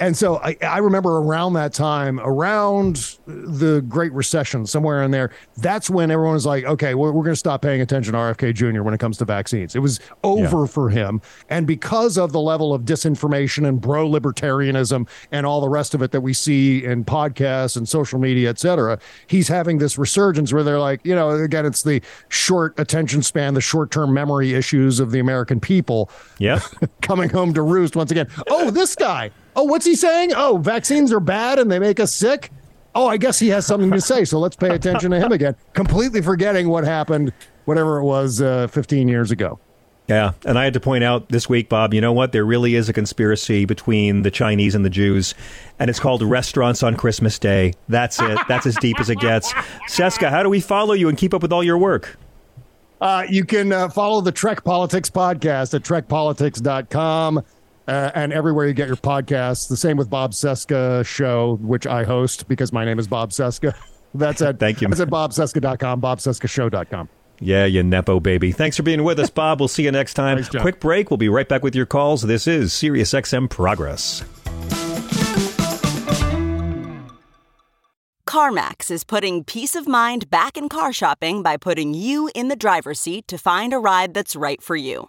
And so I, I remember around that time, around the Great Recession, somewhere in there, that's when everyone was like, okay, we're, we're going to stop paying attention to RFK Jr. when it comes to vaccines. It was over for him. And because of the level of disinformation and bro libertarianism and all the rest of it that we see in podcasts and social media, et cetera, he's having this resurgence where they're like, you know, again, it's the short attention span, the short term memory issues of the American people Yeah. coming home to roost once again. Oh, this guy. Oh, what's he saying? Oh, vaccines are bad and they make us sick. Oh, I guess he has something to say. So let's pay attention to him again. Completely forgetting what happened, whatever it was, uh, 15 years ago. Yeah, and I had to point out this week, Bob, you know what? There really is a conspiracy between the Chinese and the Jews, and it's called Restaurants on Christmas Day. That's it. That's as deep as it gets. Cesca, how do we follow you and keep up with all your work? Uh, you can uh, follow the Trek Politics podcast at trekpolitics.com uh, and everywhere you get your podcasts. The same with Bob Cesca show, which I host because my name is Bob Cesca. That's at Thank you. That's at bobcesca.com, bobcescashow.com. Yeah, you Nepo baby. Thanks for being with us, Bob. We'll see you next time. Thanks, John. Quick break. We'll be right back with your calls. This is Sirius XM Progress. CarMax is putting peace of mind back in car shopping by putting you in the driver's seat to find a ride that's right for you.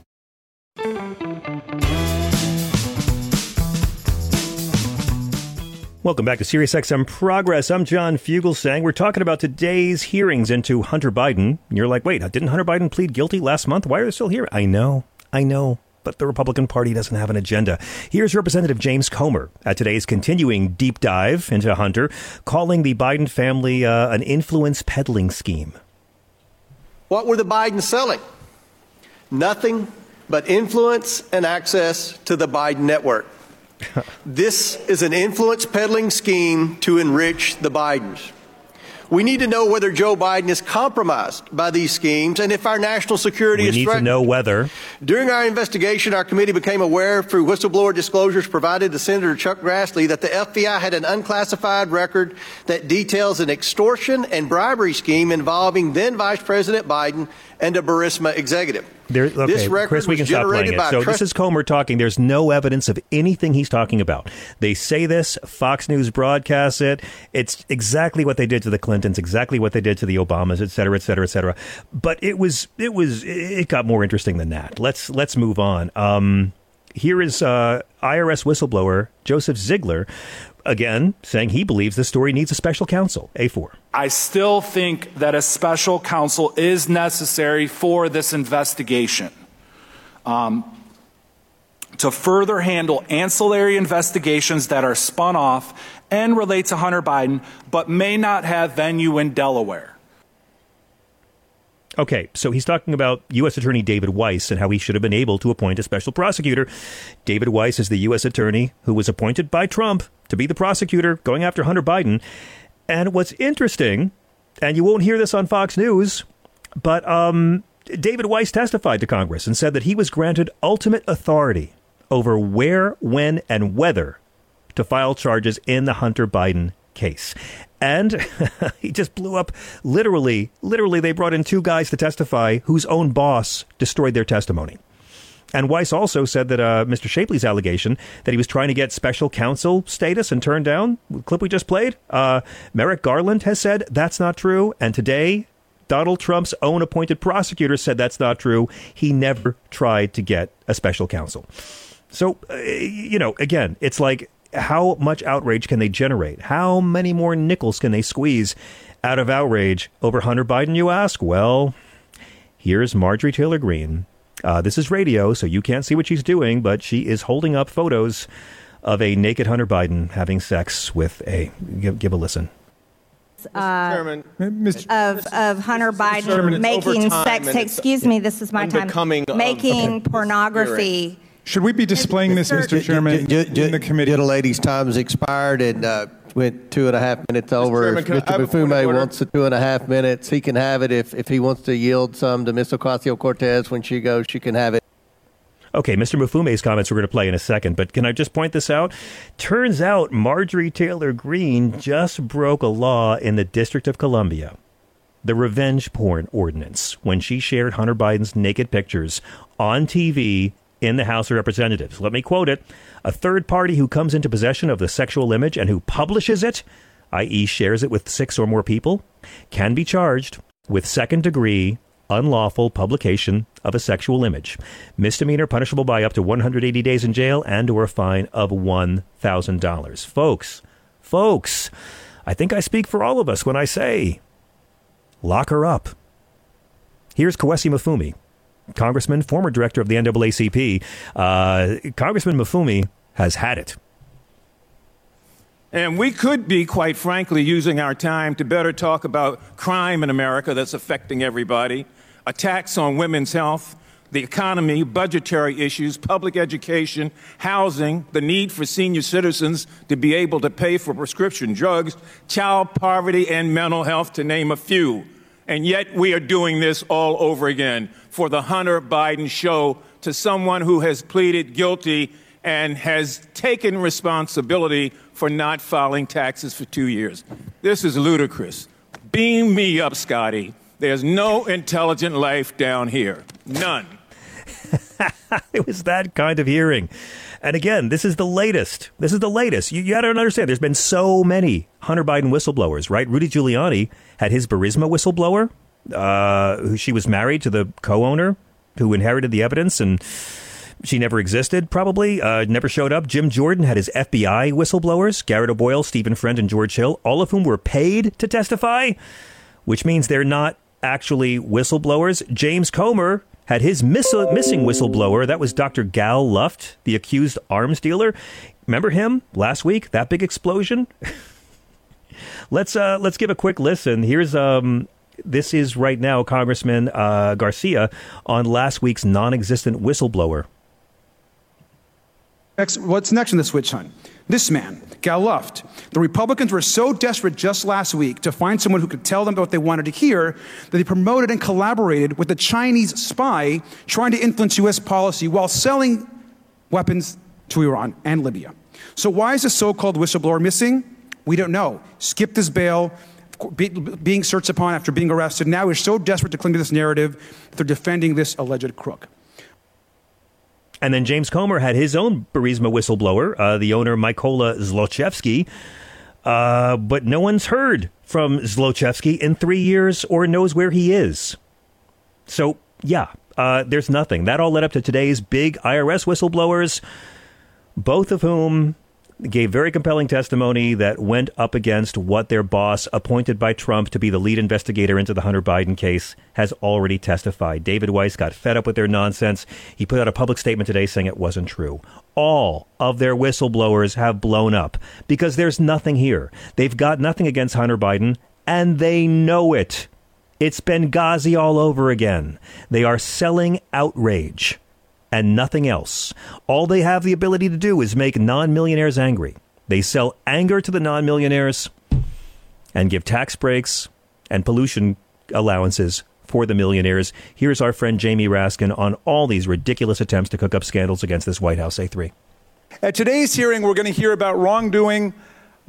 Welcome back to Sirius XM Progress. I'm John Fugelsang. We're talking about today's hearings into Hunter Biden. You're like, wait, didn't Hunter Biden plead guilty last month? Why are they still here? I know, I know. But the Republican Party doesn't have an agenda. Here's Representative James Comer at today's continuing deep dive into Hunter, calling the Biden family uh, an influence peddling scheme. What were the Bidens selling? Nothing but influence and access to the Biden network. this is an influence peddling scheme to enrich the Bidens. We need to know whether Joe Biden is compromised by these schemes and if our national security We is threatened. We need to know whether. During our investigation, our committee became aware through whistleblower disclosures provided to Senator Chuck Grassley that the FBI had an unclassified record that details an extortion and bribery scheme involving then Vice President Biden and a Burisma executive. There, okay, this record Chris, we can stop playing it. So trust- this is Comer talking. There's no evidence of anything he's talking about. They say this. Fox News broadcasts it. It's exactly what they did to the Clintons, exactly what they did to the Obamas, et cetera, et cetera, et cetera. But it was, it was, it got more interesting than that. Let's let's move on. Um, here is uh, IRS whistleblower Joseph Ziegler again saying he believes this story needs a special counsel. A4. I still think that a special counsel is necessary for this investigation. Um, to further handle ancillary investigations that are spun off and relate to Hunter Biden, but may not have venue in Delaware. Okay, so he's talking about U.S. Attorney David Weiss and how he should have been able to appoint a special prosecutor. David Weiss is the U.S. Attorney who was appointed by Trump to be the prosecutor going after Hunter Biden. And what's interesting, and you won't hear this on Fox News, but um, David Weiss testified to Congress and said that he was granted ultimate authority over where, when, and whether to file charges in the Hunter Biden case. And he just blew up literally, literally, they brought in two guys to testify whose own boss destroyed their testimony. And Weiss also said that uh, Mr. Shapley's allegation that he was trying to get special counsel status and turned down, the clip we just played, uh, Merrick Garland has said that's not true. And today, Donald Trump's own appointed prosecutor said that's not true. He never tried to get a special counsel. So, uh, you know, again, it's like how much outrage can they generate? How many more nickels can they squeeze out of outrage over Hunter Biden, you ask? Well, here's Marjorie Taylor Greene. Uh, this is radio, so you can't see what she's doing, but she is holding up photos of a naked Hunter Biden having sex with a. Give, give a listen. Uh, of of Hunter Biden Sherman, making sex. Excuse me, this is my time. Making pornography should we be displaying this, Mr. Chairman, in the committee? The lady's time has expired and uh, went two and a half minutes over. Chairman, if Mr. Mfume wants the two and a half minutes, he can have it. If, if he wants to yield some to Ms. Ocasio-Cortez when she goes, she can have it. Okay, Mr. Mfume's comments we're going to play in a second, but can I just point this out? Turns out Marjorie Taylor Greene just broke a law in the District of Columbia, the revenge porn ordinance, when she shared Hunter Biden's naked pictures on TV in the House of Representatives. Let me quote it A third party who comes into possession of the sexual image and who publishes it, i.e., shares it with six or more people, can be charged with second degree unlawful publication of a sexual image. Misdemeanor punishable by up to 180 days in jail and or a fine of $1,000. Folks, folks, I think I speak for all of us when I say lock her up. Here's Kweisi Mfume Congressman, former director of the NAACP. Uh, Congressman Mfume has had it. And we could be, quite frankly, using our time to better talk about crime in America that's affecting everybody, attacks on women's health, the economy, budgetary issues, public education, housing, the need for senior citizens to be able to pay for prescription drugs, child poverty, and mental health, to name a few. And yet we are doing this all over again for the Hunter Biden show to someone who has pleaded guilty and has taken responsibility for not filing taxes for two years. This is ludicrous. Beam me up, Scotty. There's no intelligent life down here. None. it was that kind of hearing. And again, this is the latest. This is the latest. You, you got to understand, there's been so many Hunter Biden whistleblowers, right? Rudy Giuliani had his Burisma whistleblower uh, she was married to the co-owner who inherited the evidence and she never existed, probably, uh, never showed up. Jim Jordan had his FBI whistleblowers, Garrett O'Boyle, Stephen Friend, and George Hill, all of whom were paid to testify, which means they're not actually whistleblowers. James Comer had his miss- missing whistleblower. That was Dr. Gal Luft, the accused arms dealer. Remember him last week? That big explosion? let's uh, let's give a quick listen. Here's um, this is right now Congressman uh, Garcia on last week's non existent whistleblower. Next, What's next in the switch hunt? This man, Gal Luft. The Republicans were so desperate just last week to find someone who could tell them what they wanted to hear that they promoted and collaborated with a Chinese spy trying to influence U.S. policy while selling weapons to Iran and Libya. So, why is the so called whistleblower missing? We don't know. Skipped his bail, be, being searched upon after being arrested. Now we're so desperate to cling to this narrative, that they're defending this alleged crook. And then James Comer had his own Burisma whistleblower, uh, the owner Mykola Zlochevsky. Uh, but no one's heard from Zlochevsky in three years or knows where he is. So, yeah, uh, there's nothing. That all led up to today's big IRS whistleblowers, both of whom gave very compelling testimony that went up against what their boss, appointed by Trump to be the lead investigator into the Hunter Biden case, has already testified. David Weiss got fed up with their nonsense. He put out a public statement today saying it wasn't true. All of their whistleblowers have blown up because there's nothing here. They've got nothing against Hunter Biden, and they know it. It's Benghazi all over again. They are selling outrage and nothing else. All they have the ability to do is make non millionaires angry. They sell anger to the non millionaires and give tax breaks and pollution allowances for the millionaires. Here's our friend Jamie Raskin on all these ridiculous attempts to cook up scandals against this White House A3. At today's hearing, we're going to hear about wrongdoing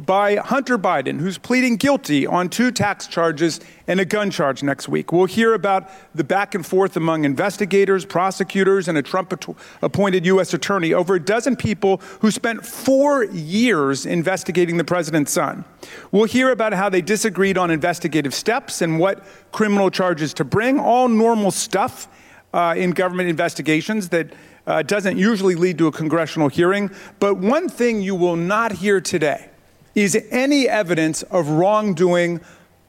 by Hunter Biden, who's pleading guilty on two tax charges and a gun charge next week. We'll hear about the back and forth among investigators, prosecutors, and a Trump appointed U.S. attorney, over a dozen people who spent four years investigating the president's son. We'll hear about how they disagreed on investigative steps and what criminal charges to bring, all normal stuff uh, in government investigations that uh, doesn't usually lead to a congressional hearing. But one thing you will not hear today is any evidence of wrongdoing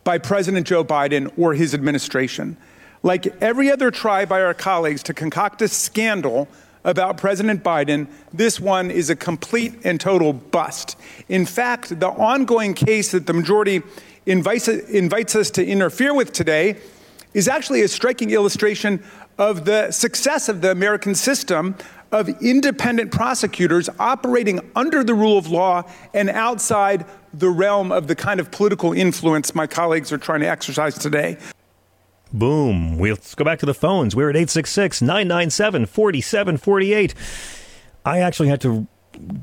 by President Joe Biden or his administration. Like every other try by our colleagues to concoct a scandal about President Biden, this one is a complete and total bust. In fact, the ongoing case that the majority invites, invites us to interfere with today is actually a striking illustration of the success of the American system of independent prosecutors operating under the rule of law and outside the realm of the kind of political influence my colleagues are trying to exercise today. Boom. Let's go back to the phones. We're at 866 997 4748. I actually had to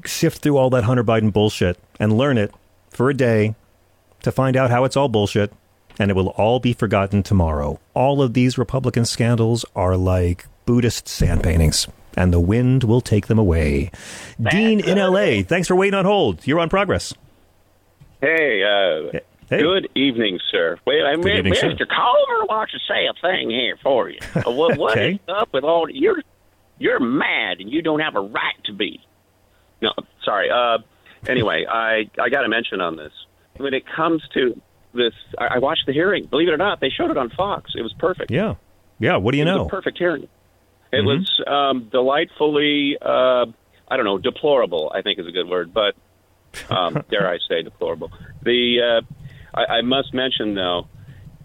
sift through all that Hunter Biden bullshit and learn it for a day to find out how it's all bullshit and it will all be forgotten tomorrow. All of these Republican scandals are like Buddhist sand paintings and the wind will take them away. Dean in L.A., thanks for waiting on hold. You're on progress. Hey, uh, hey. good evening, sir. Wait, I good evening, Mr. Caller wants to say a thing here for you. Uh, what, what okay. is up with all you're you're mad and you don't have a right to be. No, sorry. Uh, anyway, I I got to mention on this when it comes to this. I, I watched the hearing. Believe it or not, they showed it on Fox. It was perfect. Yeah, yeah. What do you it know? perfect hearing. It mm-hmm. was um, delightfully, uh, I don't know, deplorable. I think is a good word, but um, dare I say deplorable. The uh, I, I must mention though,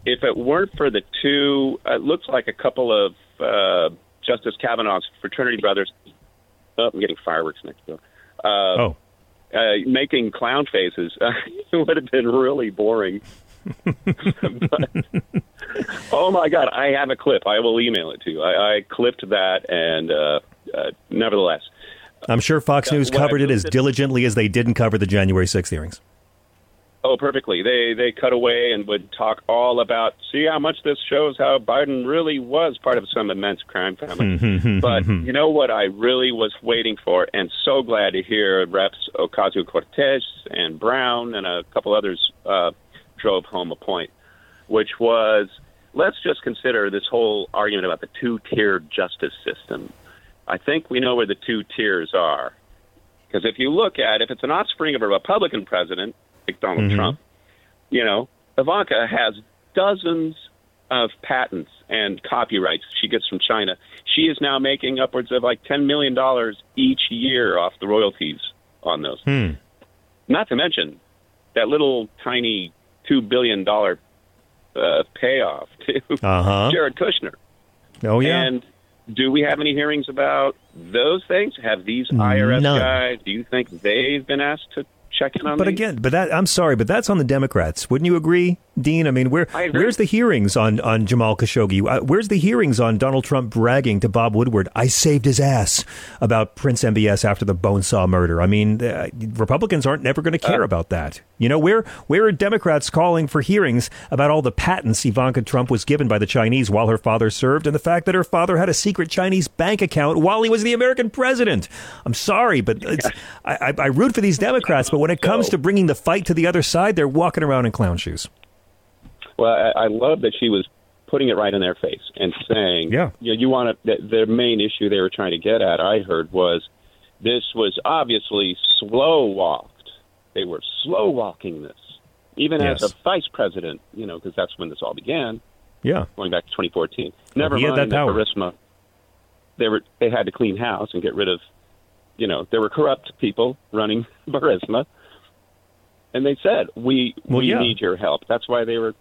if it weren't for the two, it looks like a couple of uh, Justice Kavanaugh's fraternity brothers. Oh, I'm getting fireworks next door. Uh, oh. Uh, making clown faces. it would have been really boring. but, oh my God, I have a clip. I will email it to you. I, I clipped that, and uh, uh, nevertheless, I'm sure Fox News covered it as diligently as they didn't cover the January 6th hearings. Oh, perfectly. They they cut away and would talk all about see how much this shows how Biden really was part of some immense crime family. but you know what I really was waiting for, and so glad to hear Reps Ocasio Cortez and Brown and a couple others uh, drove home a point, which was let's just consider this whole argument about the two tiered justice system. I think we know where the two tiers are. Because if you look at if it's an offspring of a Republican president, like Donald Mm-hmm. Trump, you know, Ivanka has dozens of patents and copyrights she gets from China. She is now making upwards of like $10 million each year off the royalties on those. Hmm. Not to mention that little tiny $2 billion uh, payoff to Uh-huh. Jared Kushner. Oh, yeah. And do we have any hearings about those things? Have these IRS None. guys, do you think they've been asked to check in on But these? again, but that I'm sorry, but that's on the Democrats. Wouldn't you agree, Dean? I mean, where I where's the hearings on on Jamal Khashoggi? Uh, Where's the hearings on Donald Trump bragging to Bob Woodward, "I saved his ass" about Prince MBS after the Bonesaw murder? I mean, uh, Republicans aren't never going to care about that. You know, where where are Democrats calling for hearings about all the patents Ivanka Trump was given by the Chinese while her father served, and the fact that her father had a secret Chinese bank account while he was the American president? I'm sorry, but it's, I, I, I root for these Democrats, but when it comes to bringing the fight to the other side, they're walking around in clown shoes. Well, I, I love that she was putting it right in their face and saying, Yeah. you, know, you want to, the, their main issue they were trying to get at, I heard, was This was obviously slow walked. They were slow walking this, even Yes. as a vice president. You know, because that's when this all began. Yeah. going back to 2014. Never had mind that power. Burisma. They were they had to clean house and get rid of, you know, there were corrupt people running Burisma, and they said we Well, we yeah. need your help. That's why they were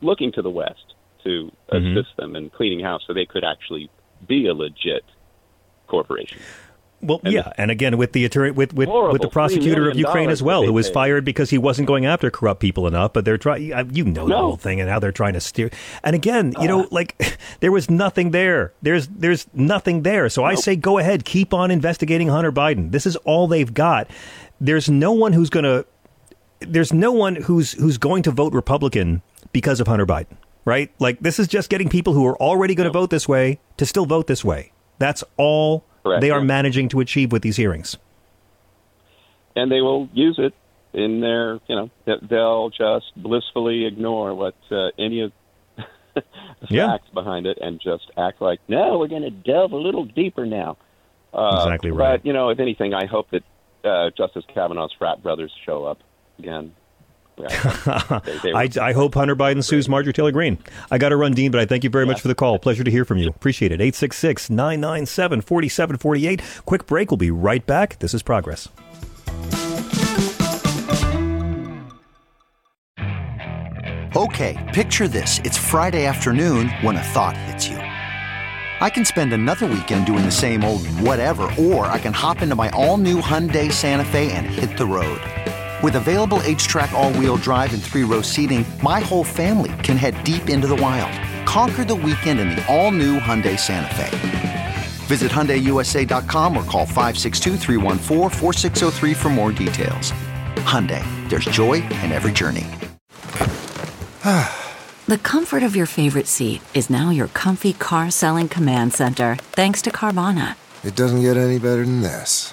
looking to the West to Mm-hmm. assist them in cleaning house, so they could actually be a legit corporation. Well, yeah, and again with the attorney, with with, with the prosecutor of Ukraine as well, who was paid. fired because he wasn't going after corrupt people enough. But they're trying, you know, the whole thing and how they're trying to steer. And again, you know, like there was nothing there. There's there's nothing there. So I say, go ahead, keep on investigating Hunter Biden. This is all they've got. There's no one who's going to. There's no one who's who's going to vote Republican because of Hunter Biden, right? Like this is just getting people who are already going to vote this way to still vote this way. That's all Correct, they are managing to achieve with these hearings. and they will use it in their, you know, they- they'll just blissfully ignore what uh, any of the Yeah. facts behind it and just act like, no, we're going to delve a little deeper now. Uh, Exactly right. But you know, if anything, I hope that uh, Justice Kavanaugh's frat brothers show up again. Yeah, they- they I, I hope Hunter Biden sues Marjorie Taylor Greene. I got to run, Dean, but I thank you very much for the call. Pleasure to hear from you. Appreciate it. 866 997 4748. Quick break. We'll be right back. This is Progress. Okay, picture this. It's Friday afternoon when a thought hits you. I can spend another weekend doing the same old whatever, or I can hop into my all new Hyundai Santa Fe and hit the road. With available HTRAC, all wheel drive, and three row seating, my whole family can head deep into the wild. Conquer the weekend in the all new Hyundai Santa Fe. Visit HyundaiUSA.com or call 562-314-4603 for more details. Hyundai, there's joy in every journey. The comfort of your favorite seat is now your comfy car selling command center, thanks to Carvana. It doesn't get any better than this.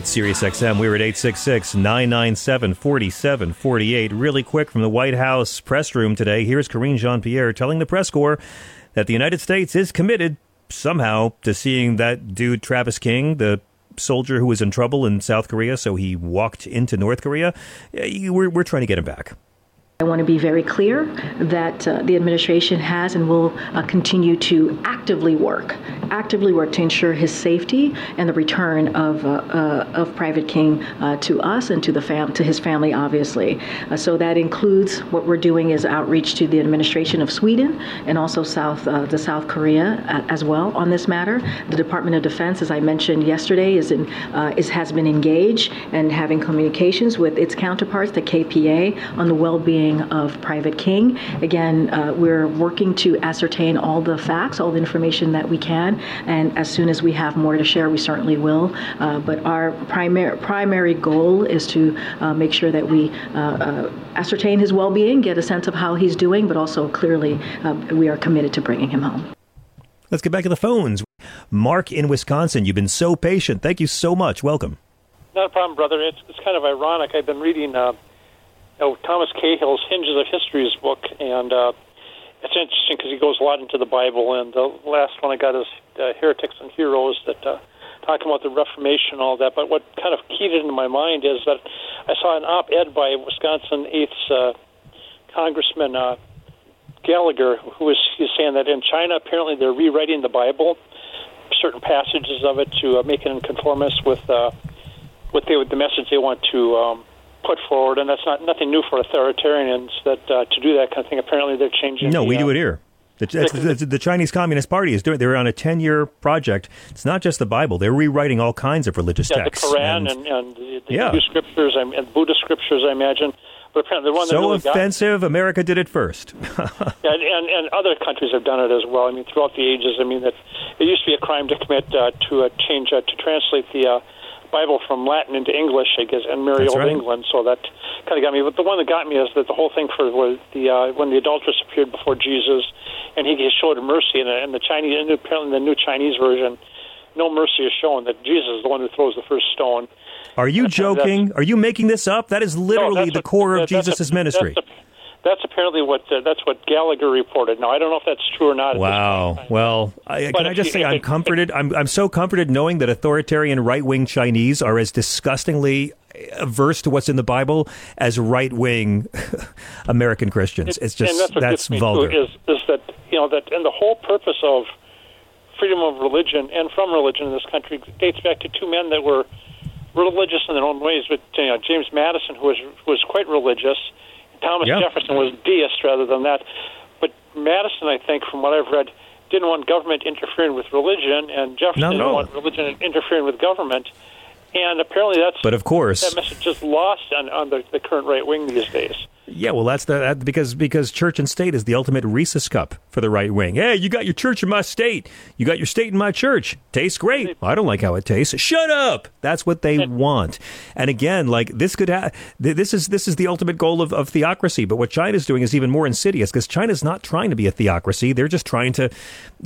It's Sirius XM. We're at 866 997 4748. Really quick from the White House press room today. Here's Karine Jean Pierre telling the press corps that the United States is committed somehow to seeing that dude, Travis King, the soldier who was in trouble in South Korea, so he walked into North Korea. We're, we're trying to get him back. I want to be very clear that uh, the administration has and will uh, continue to actively work, actively work to ensure his safety and the return of uh, uh, of Private King uh, to us and to the fam- to his family, obviously. Uh, so that includes what we're doing is outreach to the administration of Sweden and also South the South Korea as well on this matter. The Department of Defense, as I mentioned yesterday, is in is has been engaged and having communications with its counterparts, the KPA, on the well-being of Private King. Again, uh, we're working to ascertain all the facts, all the information that we can, and as soon as we have more to share, we certainly will. Uh, but our primary primary goal is to uh, make sure that we uh, uh, ascertain his well-being, get a sense of how he's doing, but also clearly uh, we are committed to bringing him home. Let's get back to the phones. Mark in Wisconsin, you've been so patient. Thank you so much. Welcome. Not a problem, brother. It's, it's kind of ironic. I've been reading uh, you know, Thomas Cahill's Hinges of History's book, and uh, it's interesting because he goes a lot into the Bible. And the last one I got is uh, Heretics and Heroes that uh, talk about the Reformation and all that. But what kind of keyed it into my mind is that I saw an op-ed by Wisconsin 8th uh, Congressman uh, Gallagher, who was he's saying that in China apparently they're rewriting the Bible, certain passages of it to uh, make it in conformance with uh, what they the message they want to um, put forward, and that's not nothing new for authoritarians that uh, to do that kind of thing. Apparently, they're changing. No, the, we do uh, it here. The, that's- the, the Chinese Communist Party is doing. They're on a ten-year project. It's not just the Bible. They're rewriting all kinds of religious Yeah, the texts. Quran and and, and the, the Yeah. Hindu scriptures and, Buddhist scriptures, I imagine. But apparently, the one so really got offensive. America did it first. And, and, and other countries have done it as well. I mean, throughout the ages. I mean, that it used to be a crime to commit uh, to uh, change uh, to translate the uh, Bible from Latin into English, I guess, and Merry Old right. England. So that kind of got me. But the one that got me is that the whole thing for was the uh, when the adulteress appeared before Jesus, and he showed mercy, and, and the Chinese, and apparently in the new Chinese version, no mercy is shown. That Jesus is the one who throws the first stone. Are you joking? Are you making this up? That is literally no, the core of Jesus' ministry. That's a, that's apparently what uh, that's what Gallagher reported. Now I don't know if that's true or not. Wow. Well, I, can I just you, say I'm it, comforted. I'm I'm so comforted knowing that authoritarian right wing Chinese are as disgustingly averse to what's in the Bible as right wing American Christians. It's just that's, that's vulgar. Is is that you know that and the whole purpose of freedom of religion and from religion in this country dates back to two men that were religious in their own ways. But you know, James Madison, who was was quite religious Thomas yeah. Jefferson was deist rather than that. But Madison, I think, from what I've read, didn't want government interfering with religion, and Jefferson no, no. didn't want religion interfering with government. And apparently, that's but of course that message is lost on, on the, the current right wing these days. Yeah, well, that's the that, because because church and state is the ultimate Reese's cup for the right wing. Hey, you got your church in my state. You got your state in my church. Tastes great. I don't like how it tastes. Shut up. That's what they want. And again, like this could have this is this is the ultimate goal of, of theocracy. But what China's doing is even more insidious because China's not trying to be a theocracy. They're just trying to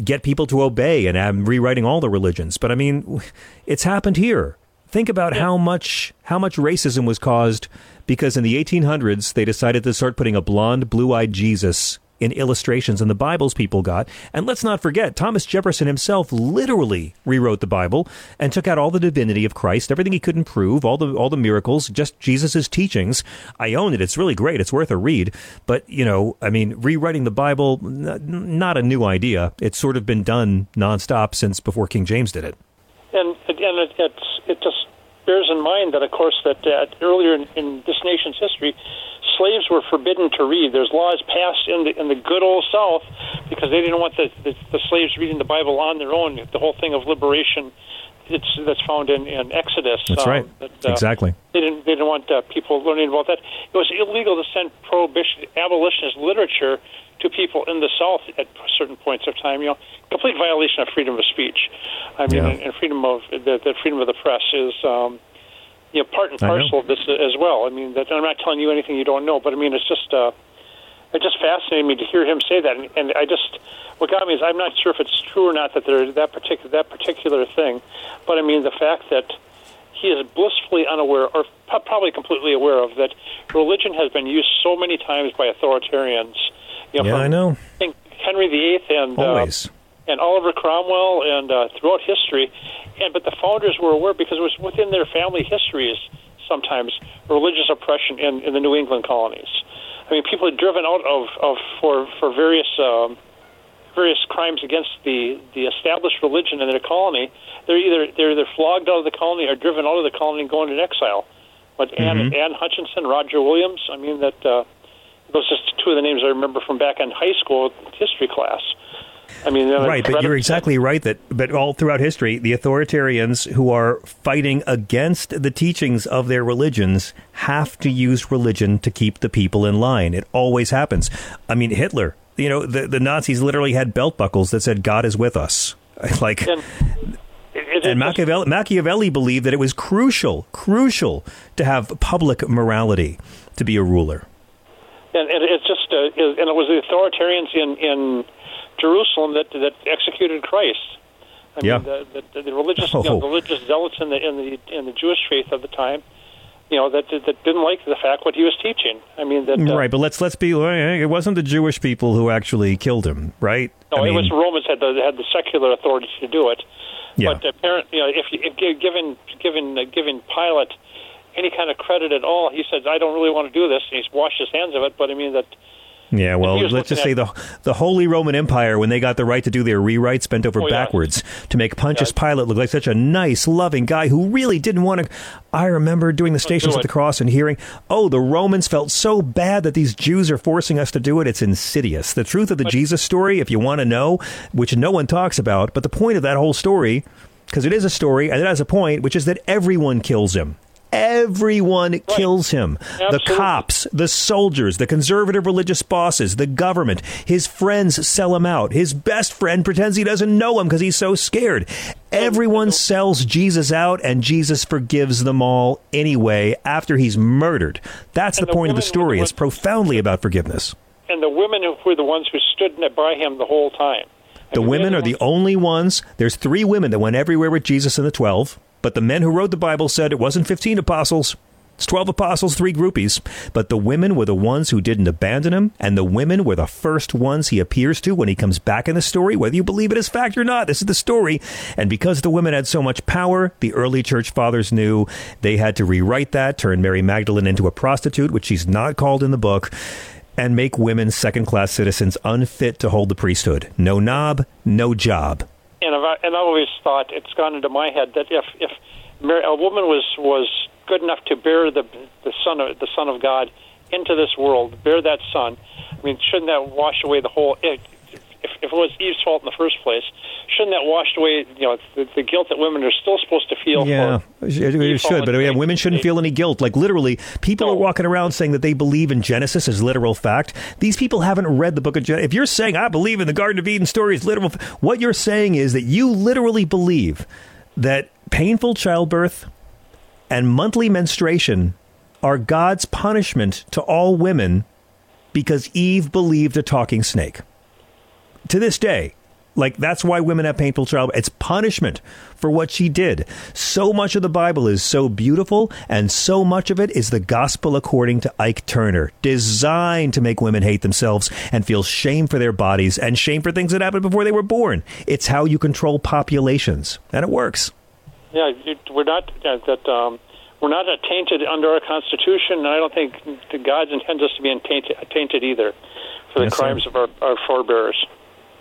get people to obey and um, rewriting all the religions. But I mean, it's happened here. Think about how much how much racism was caused because in the 1800s they decided to start putting a blonde, blue-eyed Jesus in illustrations in the Bibles people got. And let's not forget, Thomas Jefferson himself literally rewrote the Bible and took out all the divinity of Christ, everything he couldn't prove, all the all the miracles, just Jesus' teachings. I own it. It's really great. It's worth a read. But, you know, I mean, rewriting the Bible, n- not a new idea. It's sort of been done nonstop since before King James did it. And again, it, it's, it just bears in mind that, of course, that uh, earlier in, in this nation's history, slaves were forbidden to read. There's laws passed in the in the good old South because they didn't want the, the, the slaves reading the Bible on their own. The whole thing of liberation it's that's found in, in Exodus. That's um, right. That, uh, exactly. They didn't they didn't want uh, people learning about that. It was illegal to send prohibition abolitionist literature to people in the South at certain points of time. You know, complete violation of freedom of speech. I mean, yeah. and, and freedom of the, the freedom of the press is. Um, you know, part and parcel of this as well. I mean, that I'm not telling you anything you don't know, but I mean, it's just uh, it just fascinated me to hear him say that, and, and I just what got me is I'm not sure if it's true or not that there that particular that particular thing, but I mean the fact that he is blissfully unaware, or probably completely aware of that religion has been used so many times by authoritarians you know, yeah, I know. Think Henry VIII and uh, always. Uh, and Oliver Cromwell and uh, throughout history, and but the founders were aware because it was within their family histories sometimes religious oppression in, in the New England colonies. I mean, people are driven out of, of for for various um, various crimes against the the established religion in their colony. They're either they're either flogged out of the colony or driven out of the colony and going into exile. But mm-hmm. Anne, Anne Hutchinson, Roger Williams, I mean that uh, those are just two of the names I remember from back in high school history class. I mean, right, but you're exactly right that, but all throughout history, the authoritarians who are fighting against the teachings of their religions have to use religion to keep the people in line. It always happens. I mean, Hitler, you know, the, the Nazis literally had belt buckles that said, God is with us. Like, and, and Machiavelli, Machiavelli believed that it was crucial, crucial to have public morality to be a ruler and, and it's just uh, and it was the authoritarians in in Jerusalem that that executed Christ. I yeah. mean, the, the, the religious oh. you know, the religious zealots in the in the in the Jewish faith of the time, you know, that that didn't like the fact what he was teaching. I mean, that uh, right. But let's let's be. It wasn't the Jewish people who actually killed him, right? No, I it mean, was the Romans had the had the secular authority to do it. Yeah. But apparently, you know, if, if given given uh, given Pilate any kind of credit at all. He says, "I don't really want to do this," and he's washed his hands of it. But I mean that. Yeah, well, let's just say the the Holy Roman Empire, when they got the right to do their rewrites, bent over oh, backwards to make Pontius yeah. Pilate look like such a nice, loving guy who really didn't want to. I remember doing the Stations at the Cross and hearing, "Oh, the Romans felt so bad that these Jews are forcing us to do it." It's insidious. The truth of the but, Jesus story, if you want to know, which no one talks about, but the point of that whole story, because it is a story and it has a point, which is that everyone kills him Everyone right. kills him. Absolutely. The cops, the soldiers, the conservative religious bosses, the government. His friends sell him out. His best friend pretends he doesn't know him because he's so scared. Everyone sells Jesus out, and Jesus forgives them all anyway after he's murdered. That's the, the point of the story. It's profoundly about forgiveness. And the women were the ones who stood by him the whole time. The women are the only ones. There's three women that went everywhere with Jesus and the 12. But the men who wrote the Bible said it wasn't 15 apostles. It's 12 apostles, three groupies. But the women were the ones who didn't abandon him, and the women were the first ones he appears to when he comes back in the story, whether you believe it is fact or not. This is the story. And because the women had so much power, the early church fathers knew they had to rewrite that, turn Mary Magdalene into a prostitute, which she's not called in the book, and make women second class citizens unfit to hold the priesthood. No knob, no job and I've, and I've always thought it's gone into my head that if if a woman was was good enough to bear the the son of the son of God into this world, bear that son, I mean, shouldn't that wash away the whole? If, if it was Eve's fault in the first place, shouldn't that wash away you know the, the guilt that women are still supposed to feel? Yeah, it should, but yeah, women shouldn't feel any guilt. Like literally, people no. are walking around saying that they believe in Genesis as literal fact. These people haven't read the book of Genesis. If you're saying I believe in the Garden of Eden story is literal, what you're saying is that you literally believe that painful childbirth and monthly menstruation are God's punishment to all women because Eve believed a talking snake. To this day, like that's why women have painful childbirth. It's punishment for what she did. So much of the Bible is so beautiful, and so much of it is the gospel according to Ike Turner, designed to make women hate themselves and feel shame for their bodies and shame for things that happened before they were born. It's how you control populations, and it works. Yeah, we're not uh, that. Um, we're not tainted under our Constitution, and I don't think God intends us to be tainted, tainted either for the yes, crimes sir. of our, our forebears.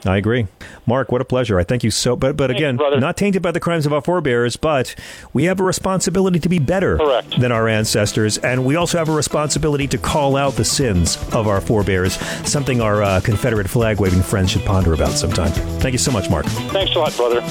I agree. Mark, what a pleasure. I thank you so but but again, not tainted by the crimes of our forebears, but we have a responsibility to be better Correct. than our ancestors and we also have a responsibility to call out the sins of our forebears, something our uh, Confederate flag waving friends should ponder about sometime. Thank you so much, Mark. Thanks a lot, brother.